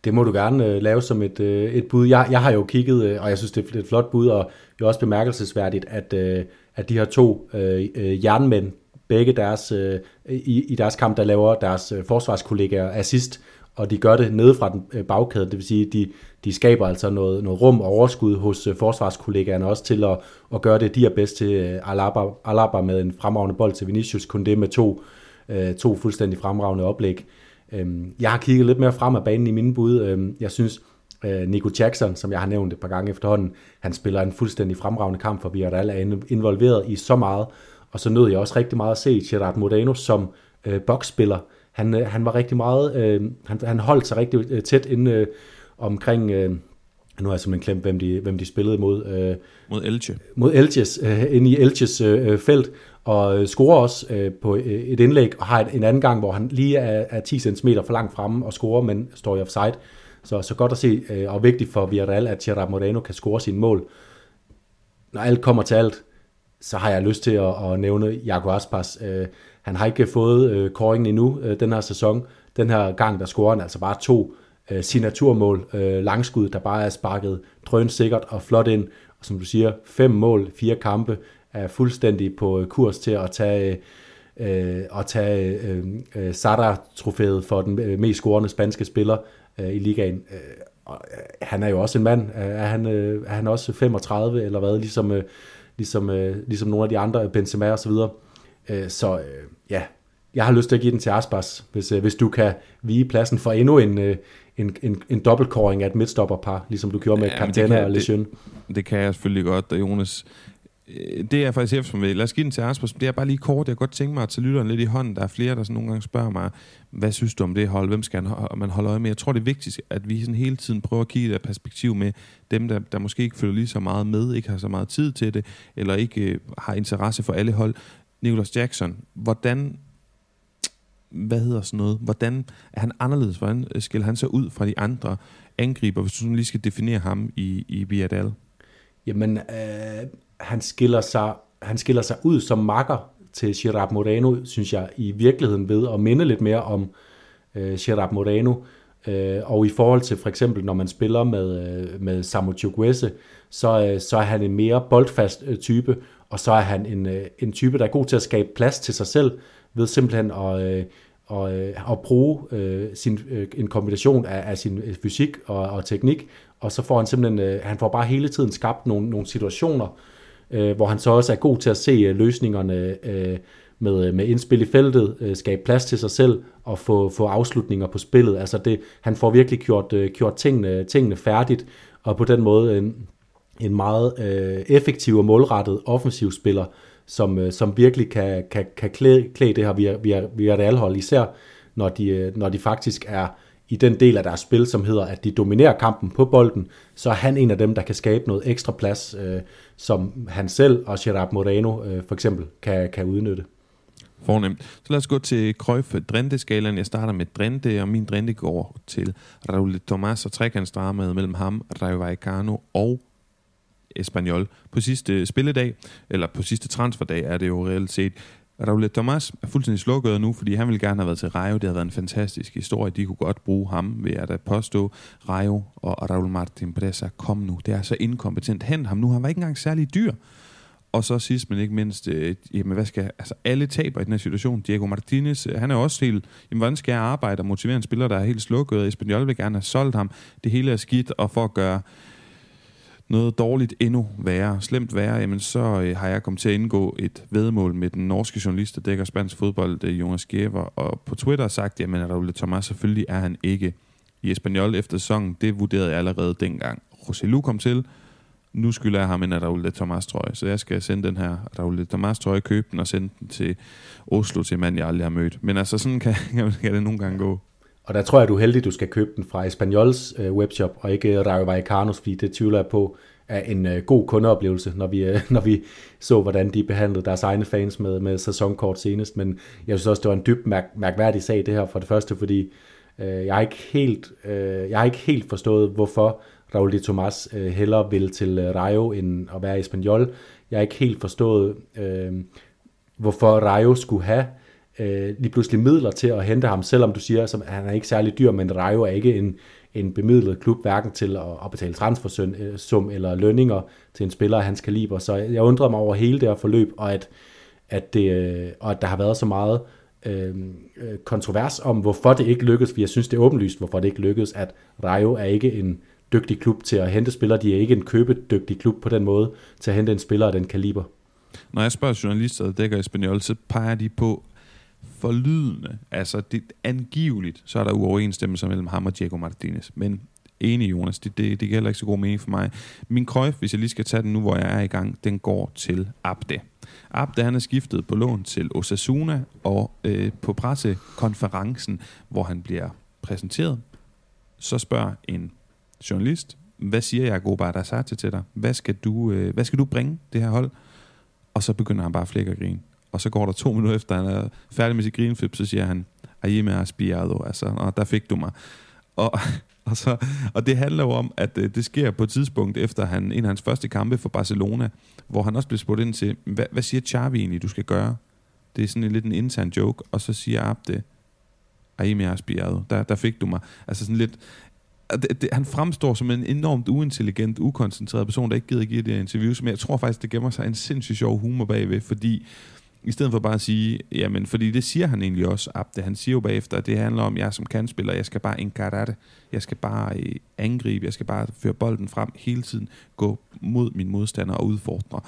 Det må du gerne øh, lave som et, øh, et bud. Jeg, jeg har jo kigget, øh, og jeg synes, det er et flot bud, og det er også bemærkelsesværdigt, at, øh, at de her to øh, øh, jernmænd, begge deres, øh, i, i deres kamp, der laver deres øh, forsvarskollegaer assist, og de gør det nede fra den øh, bagkæde, det vil sige, de, de skaber altså noget, noget rum og overskud hos øh, forsvarskollegaerne også til at, at gøre det, de er bedst til. Øh, Alaba, Alaba med en fremragende bold til Vinicius, kun det med to, øh, to fuldstændig fremragende oplæg. Øh, jeg har kigget lidt mere frem af banen i mine bud. Øhm, jeg synes, øh, Nico Jackson, som jeg har nævnt et par gange efterhånden, han spiller en fuldstændig fremragende kamp for Villarreal, er involveret i så meget, og så nød jeg også rigtig meget at se Gerard Modano som øh, boksspiller. Han, øh, han var rigtig meget, øh, han, han holdt sig rigtig øh, tæt inde øh, omkring, øh, nu har jeg simpelthen glemt, hvem de, hvem de spillede mod. Øh, mod Elche. Mod Elches, øh, inde i Elches øh, felt, og øh, scorer også øh, på øh, et indlæg, og har et, en anden gang, hvor han lige er, er 10 cm for langt fremme og scorer, men står i offside. Så, så godt at se, øh, og vigtigt for Villarreal, at Gerard Moreno kan score sin mål. Når alt kommer til alt, så har jeg lyst til at, at nævne Jago Aspas. Øh, han har ikke fået øh, koringen endnu øh, den her sæson. Den her gang, der scorer han altså bare to øh, signaturmål, øh, langskud, der bare er sparket drønsikkert og flot ind. Og som du siger, fem mål, fire kampe, er fuldstændig på øh, kurs til at tage, øh, at tage øh, øh, Sada-trofæet for den øh, mest scorende spanske spiller øh, i ligaen. Øh, og, øh, han er jo også en mand. Er han, øh, er han også 35 eller hvad, ligesom, øh, ligesom, øh, ligesom nogle af de andre, Benzema og så videre. Øh, så øh, ja, jeg har lyst til at give den til Aspas, hvis, øh, hvis du kan vige pladsen for endnu en, øh, en, en, en dobbeltkåring af et midtstopperpar, ligesom du gjorde med ja, Cantena og Lejeune. Det, det kan jeg selvfølgelig godt, Jonas. Øh, det er faktisk efter med. Lad os give den til Aspas. Det er bare lige kort. Jeg godt tænke mig at tage lytteren lidt i hånden. Der er flere, der sådan nogle gange spørger mig, hvad synes du om det hold? Hvem skal man holde øje med? Jeg tror, det er vigtigt, at vi sådan hele tiden prøver at kigge et perspektiv med dem, der, der måske ikke følger lige så meget med, ikke har så meget tid til det, eller ikke øh, har interesse for alle hold. Nicholas Jackson, hvordan hvad hedder sådan noget, hvordan er han anderledes, hvordan øh, skiller han sig ud fra de andre angriber, hvis du sådan lige skal definere ham i, i Biadal? Jamen, øh, han, skiller sig, han skiller sig ud som makker til Gerard Moreno, synes jeg, i virkeligheden ved at minde lidt mere om øh, Gerard Moreno, øh, og i forhold til for eksempel, når man spiller med, øh, med Samu Chukwese, så, øh, så er han en mere boldfast øh, type, og så er han en, øh, en type, der er god til at skabe plads til sig selv, ved simpelthen at, øh, og, øh, at bruge øh, sin, øh, en kombination af, af sin øh, fysik og, og teknik, og så får han simpelthen, øh, han får bare hele tiden skabt nogle, nogle situationer, øh, hvor han så også er god til at se øh, løsningerne øh, med, øh, med indspil i feltet, øh, skabe plads til sig selv og få, få afslutninger på spillet. Altså det, han får virkelig gjort, øh, gjort tingene, tingene færdigt, og på den måde en, en meget øh, effektiv og målrettet offensiv spiller, som, øh, som virkelig kan, kan, kan klæde, klæde det her via, via, via det alhold, især når de, øh, når de faktisk er i den del af deres spil, som hedder, at de dominerer kampen på bolden, så er han en af dem, der kan skabe noget ekstra plads, øh, som han selv og Gerard Moreno øh, for eksempel kan, kan udnytte. Fornemt. Så lad os gå til Cruyff Drente-skalaen. Jeg starter med Drente, og min Drente går til Raul Thomas og trekantsdramaet mellem ham, Rayo Vallecano og Espanyol. På sidste spilledag, eller på sidste transferdag, er det jo reelt set. Raul Thomas er fuldstændig slukket nu, fordi han ville gerne have været til Rayo. Det har været en fantastisk historie. De kunne godt bruge ham, ved at da påstå. Rayo og Raul Martin Presa, kom nu. Det er så inkompetent. Hent ham nu. Han var ikke engang særlig dyr. Og så sidst, men ikke mindst, øh, jamen hvad skal, altså alle taber i den her situation. Diego Martinez, øh, han er også helt, jamen hvordan skal jeg arbejde og motivere en spiller, der er helt slukket? Espanyol vil gerne have solgt ham. Det hele er skidt, og for at gøre noget dårligt endnu værre, slemt værre, jamen så øh, har jeg kommet til at indgå et vedmål med den norske journalist, der dækker spansk fodbold, øh, Jonas Gæver, og på Twitter sagt, jamen Raul Thomas, selvfølgelig er han ikke i Espanyol efter sæsonen. Det vurderede jeg allerede dengang. Roselu kom til, nu skylder jeg ham en Raul Thomas trøje, så jeg skal sende den her Raul Thomas trøje, købe den og sende den til Oslo til en mand, jeg aldrig har mødt. Men altså sådan kan, kan det nogle gange gå. Og der tror jeg, du er heldig, du skal købe den fra Espanyols øh, webshop, og ikke Rayo Vallecanos, fordi det tvivler jeg på er en øh, god kundeoplevelse, når vi, øh, når vi så, hvordan de behandlede deres egne fans med, med sæsonkort senest. Men jeg synes også, det var en dybt mærk, mærkværdig sag, det her for det første, fordi øh, jeg, har ikke helt, øh, jeg har ikke helt forstået, hvorfor Raul de Tomas øh, hellere vil til øh, Rayo end at være i Espanyol. Jeg har ikke helt forstået, øh, hvorfor Rayo skulle have øh, lige pludselig midler til at hente ham, selvom du siger, at han er ikke særlig dyr, men Rayo er ikke en, en bemidlet klub, hverken til at, at betale transfersum øh, eller lønninger til en spiller af hans kaliber. Så jeg undrede mig over hele det her forløb, og at, at, det, øh, og at der har været så meget øh, øh kontrovers om, hvorfor det ikke lykkedes, for jeg synes, det er åbenlyst, hvorfor det ikke lykkedes, at Rayo er ikke en dygtig klub til at hente spillere, de er ikke en købedygtig klub på den måde til at hente en spiller af den kaliber. Når jeg spørger journalister, der dækker Espanyol, så peger de på forlydende. Altså, det, angiveligt, så er der uoverensstemmelser mellem ham og Diego Martinez. Men enig, Jonas, det, det, det giver heller ikke så god mening for mig. Min krøjf, hvis jeg lige skal tage den nu, hvor jeg er i gang, den går til Abde. Abde, han er skiftet på lån til Osasuna, og øh, på pressekonferencen, hvor han bliver præsenteret, så spørger en journalist, hvad siger jeg, Jacob Adassati til dig? Hvad skal, du, øh, hvad skal du bringe det her hold? Og så begynder han bare at flække og grine. Og så går der to minutter efter, han er færdig med sit grinflip, så siger han, Ayime aspiado, altså, og der fik du mig. Og, og, så, og det handler jo om, at øh, det sker på et tidspunkt efter han, en af hans første kampe for Barcelona, hvor han også blev spurgt ind til, hvad, hvad siger Xavi egentlig, du skal gøre? Det er sådan en lidt en intern joke, og så siger Abde, Ayime aspiado, der, der fik du mig. Altså sådan lidt, det, det, han fremstår som en enormt uintelligent, ukoncentreret person, der ikke gider give det interviews, men jeg tror faktisk, det gemmer sig en sindssygt sjov humor bagved, fordi i stedet for bare at sige, jamen, fordi det siger han egentlig også, Abde. Han siger jo bagefter, at det handler om, at jeg som kandspiller, jeg skal bare encarate, jeg skal bare øh, angribe, jeg skal bare føre bolden frem hele tiden, gå mod min modstander og udfordre.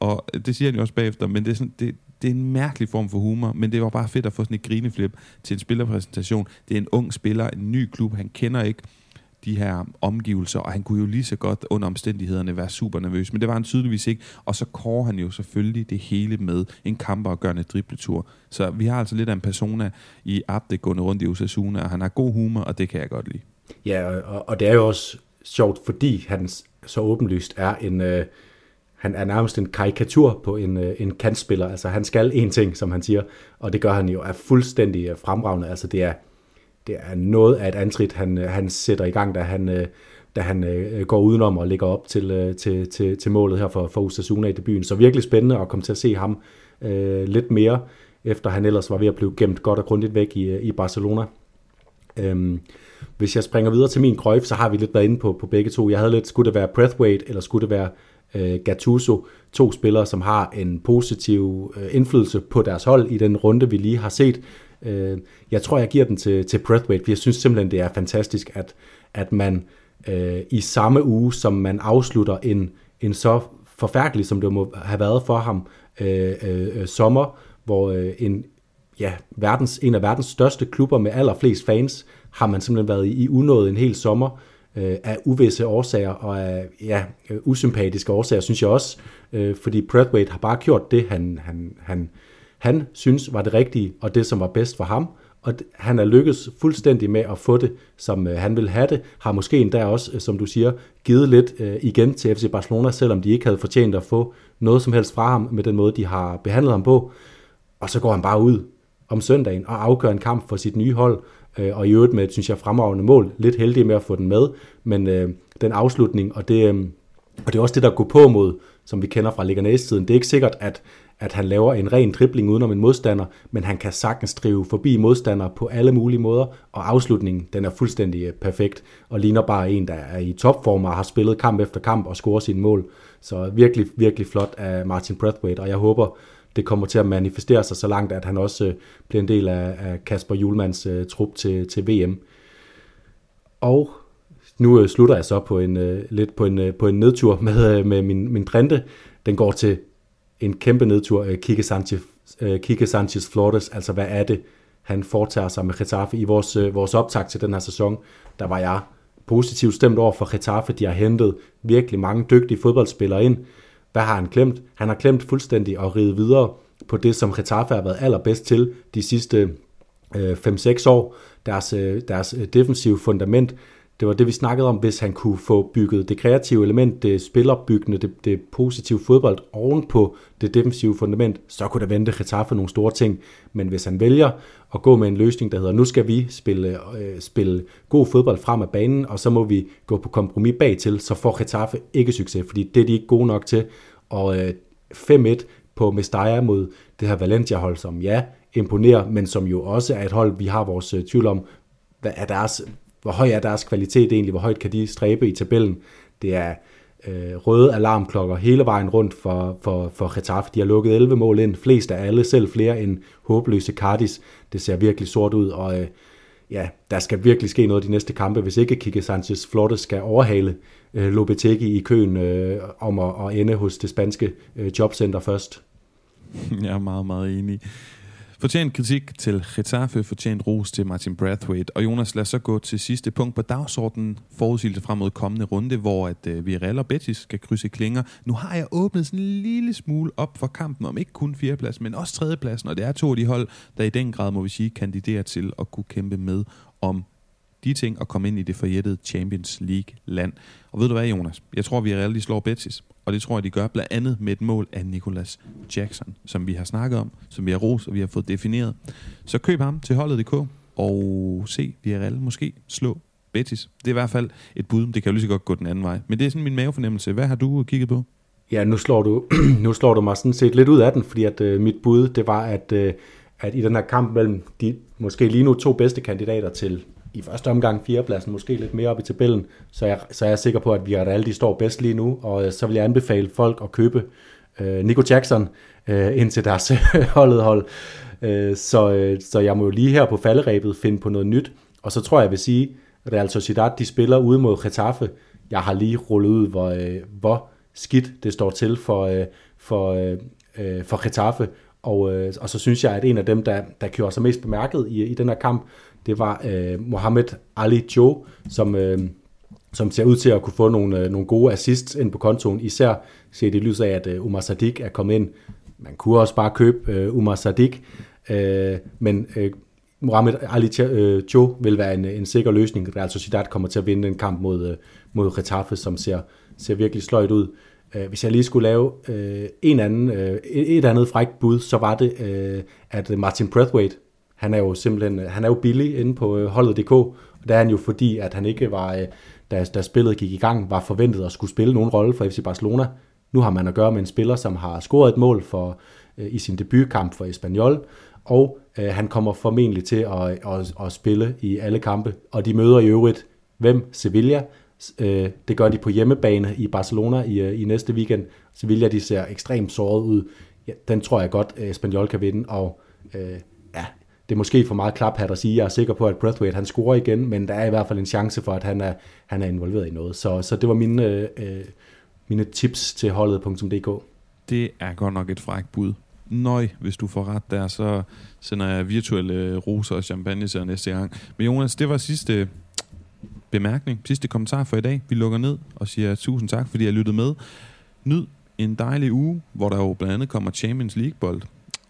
Og det siger han jo også bagefter, men det er, sådan, det, det er en mærkelig form for humor, men det var bare fedt at få sådan et grineflip til en spillerpræsentation. Det er en ung spiller, en ny klub, han kender ikke, de her omgivelser, og han kunne jo lige så godt under omstændighederne være super nervøs, men det var han tydeligvis ikke, og så kårer han jo selvfølgelig det hele med en kampergørende dribletur. Så vi har altså lidt af en persona i Abde gående rundt i Osasuna, og han har god humor, og det kan jeg godt lide. Ja, og, og det er jo også sjovt, fordi han så åbenlyst er en... Øh, han er nærmest en karikatur på en, øh, en kantspiller. Altså han skal en ting, som han siger, og det gør han jo er fuldstændig fremragende. Altså det er, det er noget af et antrit, han, øh, han sætter i gang, da han, øh, da han øh, går udenom og ligger op til, til, til, til målet her for, for Osasuna i debuten. Så virkelig spændende at komme til at se ham øh, lidt mere, efter han ellers var ved at blive gemt godt og grundigt væk i, i Barcelona. Øhm, hvis jeg springer videre til min krøjf, så har vi lidt været inde på, på begge to. Jeg havde lidt, skulle det være Breathwaite, eller skulle det være øh, Gattuso, to spillere, som har en positiv øh, indflydelse på deres hold i den runde, vi lige har set. Øh, jeg tror, jeg giver den til, til Breathwaite, for jeg synes simpelthen, det er fantastisk, at, at man øh, i samme uge, som man afslutter en, en så forfærdelig, som det må have været for ham, øh, øh, sommer, hvor øh, en, ja, verdens, en af verdens største klubber med allerflest fans, har man simpelthen været i, i unåde en hel sommer, øh, af uvisse årsager og af ja, øh, usympatiske årsager, synes jeg også, øh, fordi Breathwaite har bare gjort det, han, han, han, han synes var det rigtige, og det som var bedst for ham, og han er lykkedes fuldstændig med at få det, som øh, han vil have det, har måske endda også, øh, som du siger, givet lidt øh, igen til FC Barcelona, selvom de ikke havde fortjent at få noget som helst fra ham med den måde, de har behandlet ham på. Og så går han bare ud om søndagen og afgør en kamp for sit nye hold, og i øvrigt med, synes jeg, fremragende mål. Lidt heldig med at få den med, men øh, den afslutning, og det, øh, og det er også det, der går på mod, som vi kender fra Leganes-tiden. Det er ikke sikkert, at at han laver en ren dribling udenom en modstander, men han kan sagtens drive forbi modstandere på alle mulige måder, og afslutningen, den er fuldstændig øh, perfekt, og ligner bare en, der er i topform og har spillet kamp efter kamp og scoret sine mål. Så virkelig, virkelig flot af Martin Brathwaite, og jeg håber, det kommer til at manifestere sig så langt, at han også øh, bliver en del af Kasper Julmans øh, trup til, til VM. Og nu slutter jeg så på en lidt på en, på en nedtur med, med min, min printe. Den går til en kæmpe nedtur, øh, Kike Sanchez, øh, Kike Sanchez Flores, altså hvad er det, han foretager sig med Getafe. I vores, øh, vores optag til den her sæson, der var jeg positivt stemt over for Getafe. De har hentet virkelig mange dygtige fodboldspillere ind. Hvad har han klemt? Han har klemt fuldstændig og ride videre på det, som Getafe har været allerbedst til de sidste 5-6 år. Deres, deres defensive fundament det var det, vi snakkede om, hvis han kunne få bygget det kreative element, det spilopbyggende, det, det positive fodbold oven på det defensive fundament, så kunne der vente Getafe nogle store ting. Men hvis han vælger at gå med en løsning, der hedder, nu skal vi spille, øh, spille god fodbold frem af banen, og så må vi gå på kompromis bagtil, så får Getafe ikke succes, fordi det er de ikke gode nok til. Og øh, 5-1 på Mestalla mod det her Valencia-hold, som ja, imponerer, men som jo også er et hold, vi har vores øh, tvivl om, hvad er deres hvor høj er deres kvalitet egentlig, hvor højt kan de stræbe i tabellen. Det er øh, røde alarmklokker hele vejen rundt for, for, for Getafe. De har lukket 11 mål ind, flest af alle, selv flere end håbløse Cardis. Det ser virkelig sort ud, og øh, ja, der skal virkelig ske noget de næste kampe, hvis ikke Kike Sanchez Flores skal overhale øh, Lopetegi i køen øh, om at, at ende hos det spanske øh, jobcenter først. Jeg er meget, meget enig. Fortjent kritik til Getafe, fortjent ros til Martin Brathwaite. Og Jonas, lad os så gå til sidste punkt på dagsordenen, forudsigelse frem mod kommende runde, hvor at øh, uh, Villarreal og Betis skal krydse klinger. Nu har jeg åbnet sådan en lille smule op for kampen om ikke kun fjerdeplads, men også tredjepladsen, og det er to af de hold, der i den grad, må vi sige, kandiderer til at kunne kæmpe med om de ting og komme ind i det forjættede Champions League-land. Og ved du hvad, Jonas? Jeg tror, vi reelt slår Betis. Og det tror jeg, de gør blandt andet med et mål af Nicolas Jackson, som vi har snakket om, som vi har ros, og vi har fået defineret. Så køb ham til holdet.dk og se reelt måske slå Betis. Det er i hvert fald et bud. Det kan jo lige så godt gå den anden vej. Men det er sådan min mavefornemmelse. Hvad har du kigget på? Ja, nu slår du, nu slår du mig sådan set lidt ud af den, fordi at øh, mit bud, det var, at, øh, at i den her kamp mellem de måske lige nu to bedste kandidater til i første omgang fjerdepladsen, måske lidt mere op i tabellen, så jeg, så er jeg sikker på, at vi alle de står bedst lige nu, og øh, så vil jeg anbefale folk at købe øh, Nico Jackson øh, ind til deres holdet hold. Øh, så, øh, så jeg må jo lige her på falderæbet finde på noget nyt, og så tror jeg, jeg vil sige, at Real Sociedad, de spiller ude mod Getafe. Jeg har lige rullet ud, hvor, øh, hvor skidt det står til for, øh, for, øh, øh for Getafe, og, øh, og så synes jeg, at en af dem, der, der gjorde sig mest bemærket i, i den her kamp, det var øh, Mohamed Ali Jo, som, øh, som ser ud til at kunne få nogle, øh, nogle gode assists ind på kontoen, især set i lyset af, at øh, Umar Sadik er kommet ind. Man kunne også bare købe øh, Umar Sadik, øh, men øh, Mohamed Ali Jo øh, vil være en, en sikker løsning. Real Sociedad kommer til at vinde en kamp mod, øh, mod Retafe, som ser, ser virkelig sløjt ud. Øh, hvis jeg lige skulle lave øh, en anden, øh, et andet frækt bud, så var det, øh, at Martin Brathwaite, han er jo simpelthen, øh, han er jo billig inde på øh, holdet.dk, og det er han jo fordi, at han ikke var, øh, da, da spillet gik i gang, var forventet at skulle spille nogen rolle for FC Barcelona. Nu har man at gøre med en spiller, som har scoret et mål for, øh, i sin debutkamp for Espanyol, og øh, han kommer formentlig til at, at, at spille i alle kampe, og de møder i øvrigt hvem? Sevilla. Øh, det gør de på hjemmebane i Barcelona i, øh, i næste weekend. Sevilla, de ser ekstremt såret ud. Ja, den tror jeg godt, øh, Espanyol kan vinde, og øh, ja, det er måske for meget klaphat at sige, jeg er sikker på, at Brathwaite han scorer igen, men der er i hvert fald en chance for, at han er, han er involveret i noget. Så, så det var mine, øh, øh mine tips til holdet.dk. Det er godt nok et frækt bud. Nøj, hvis du får ret der, så sender jeg virtuelle roser og champagne til næste gang. Men Jonas, det var sidste bemærkning, sidste kommentar for i dag. Vi lukker ned og siger tusind tak, fordi jeg lyttede med. Nyd en dejlig uge, hvor der jo blandt andet kommer Champions League-bold.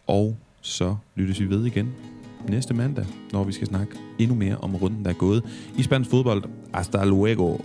Og så lyttes vi ved igen næste mandag, når vi skal snakke endnu mere om runden, der er gået i spansk fodbold. Hasta luego!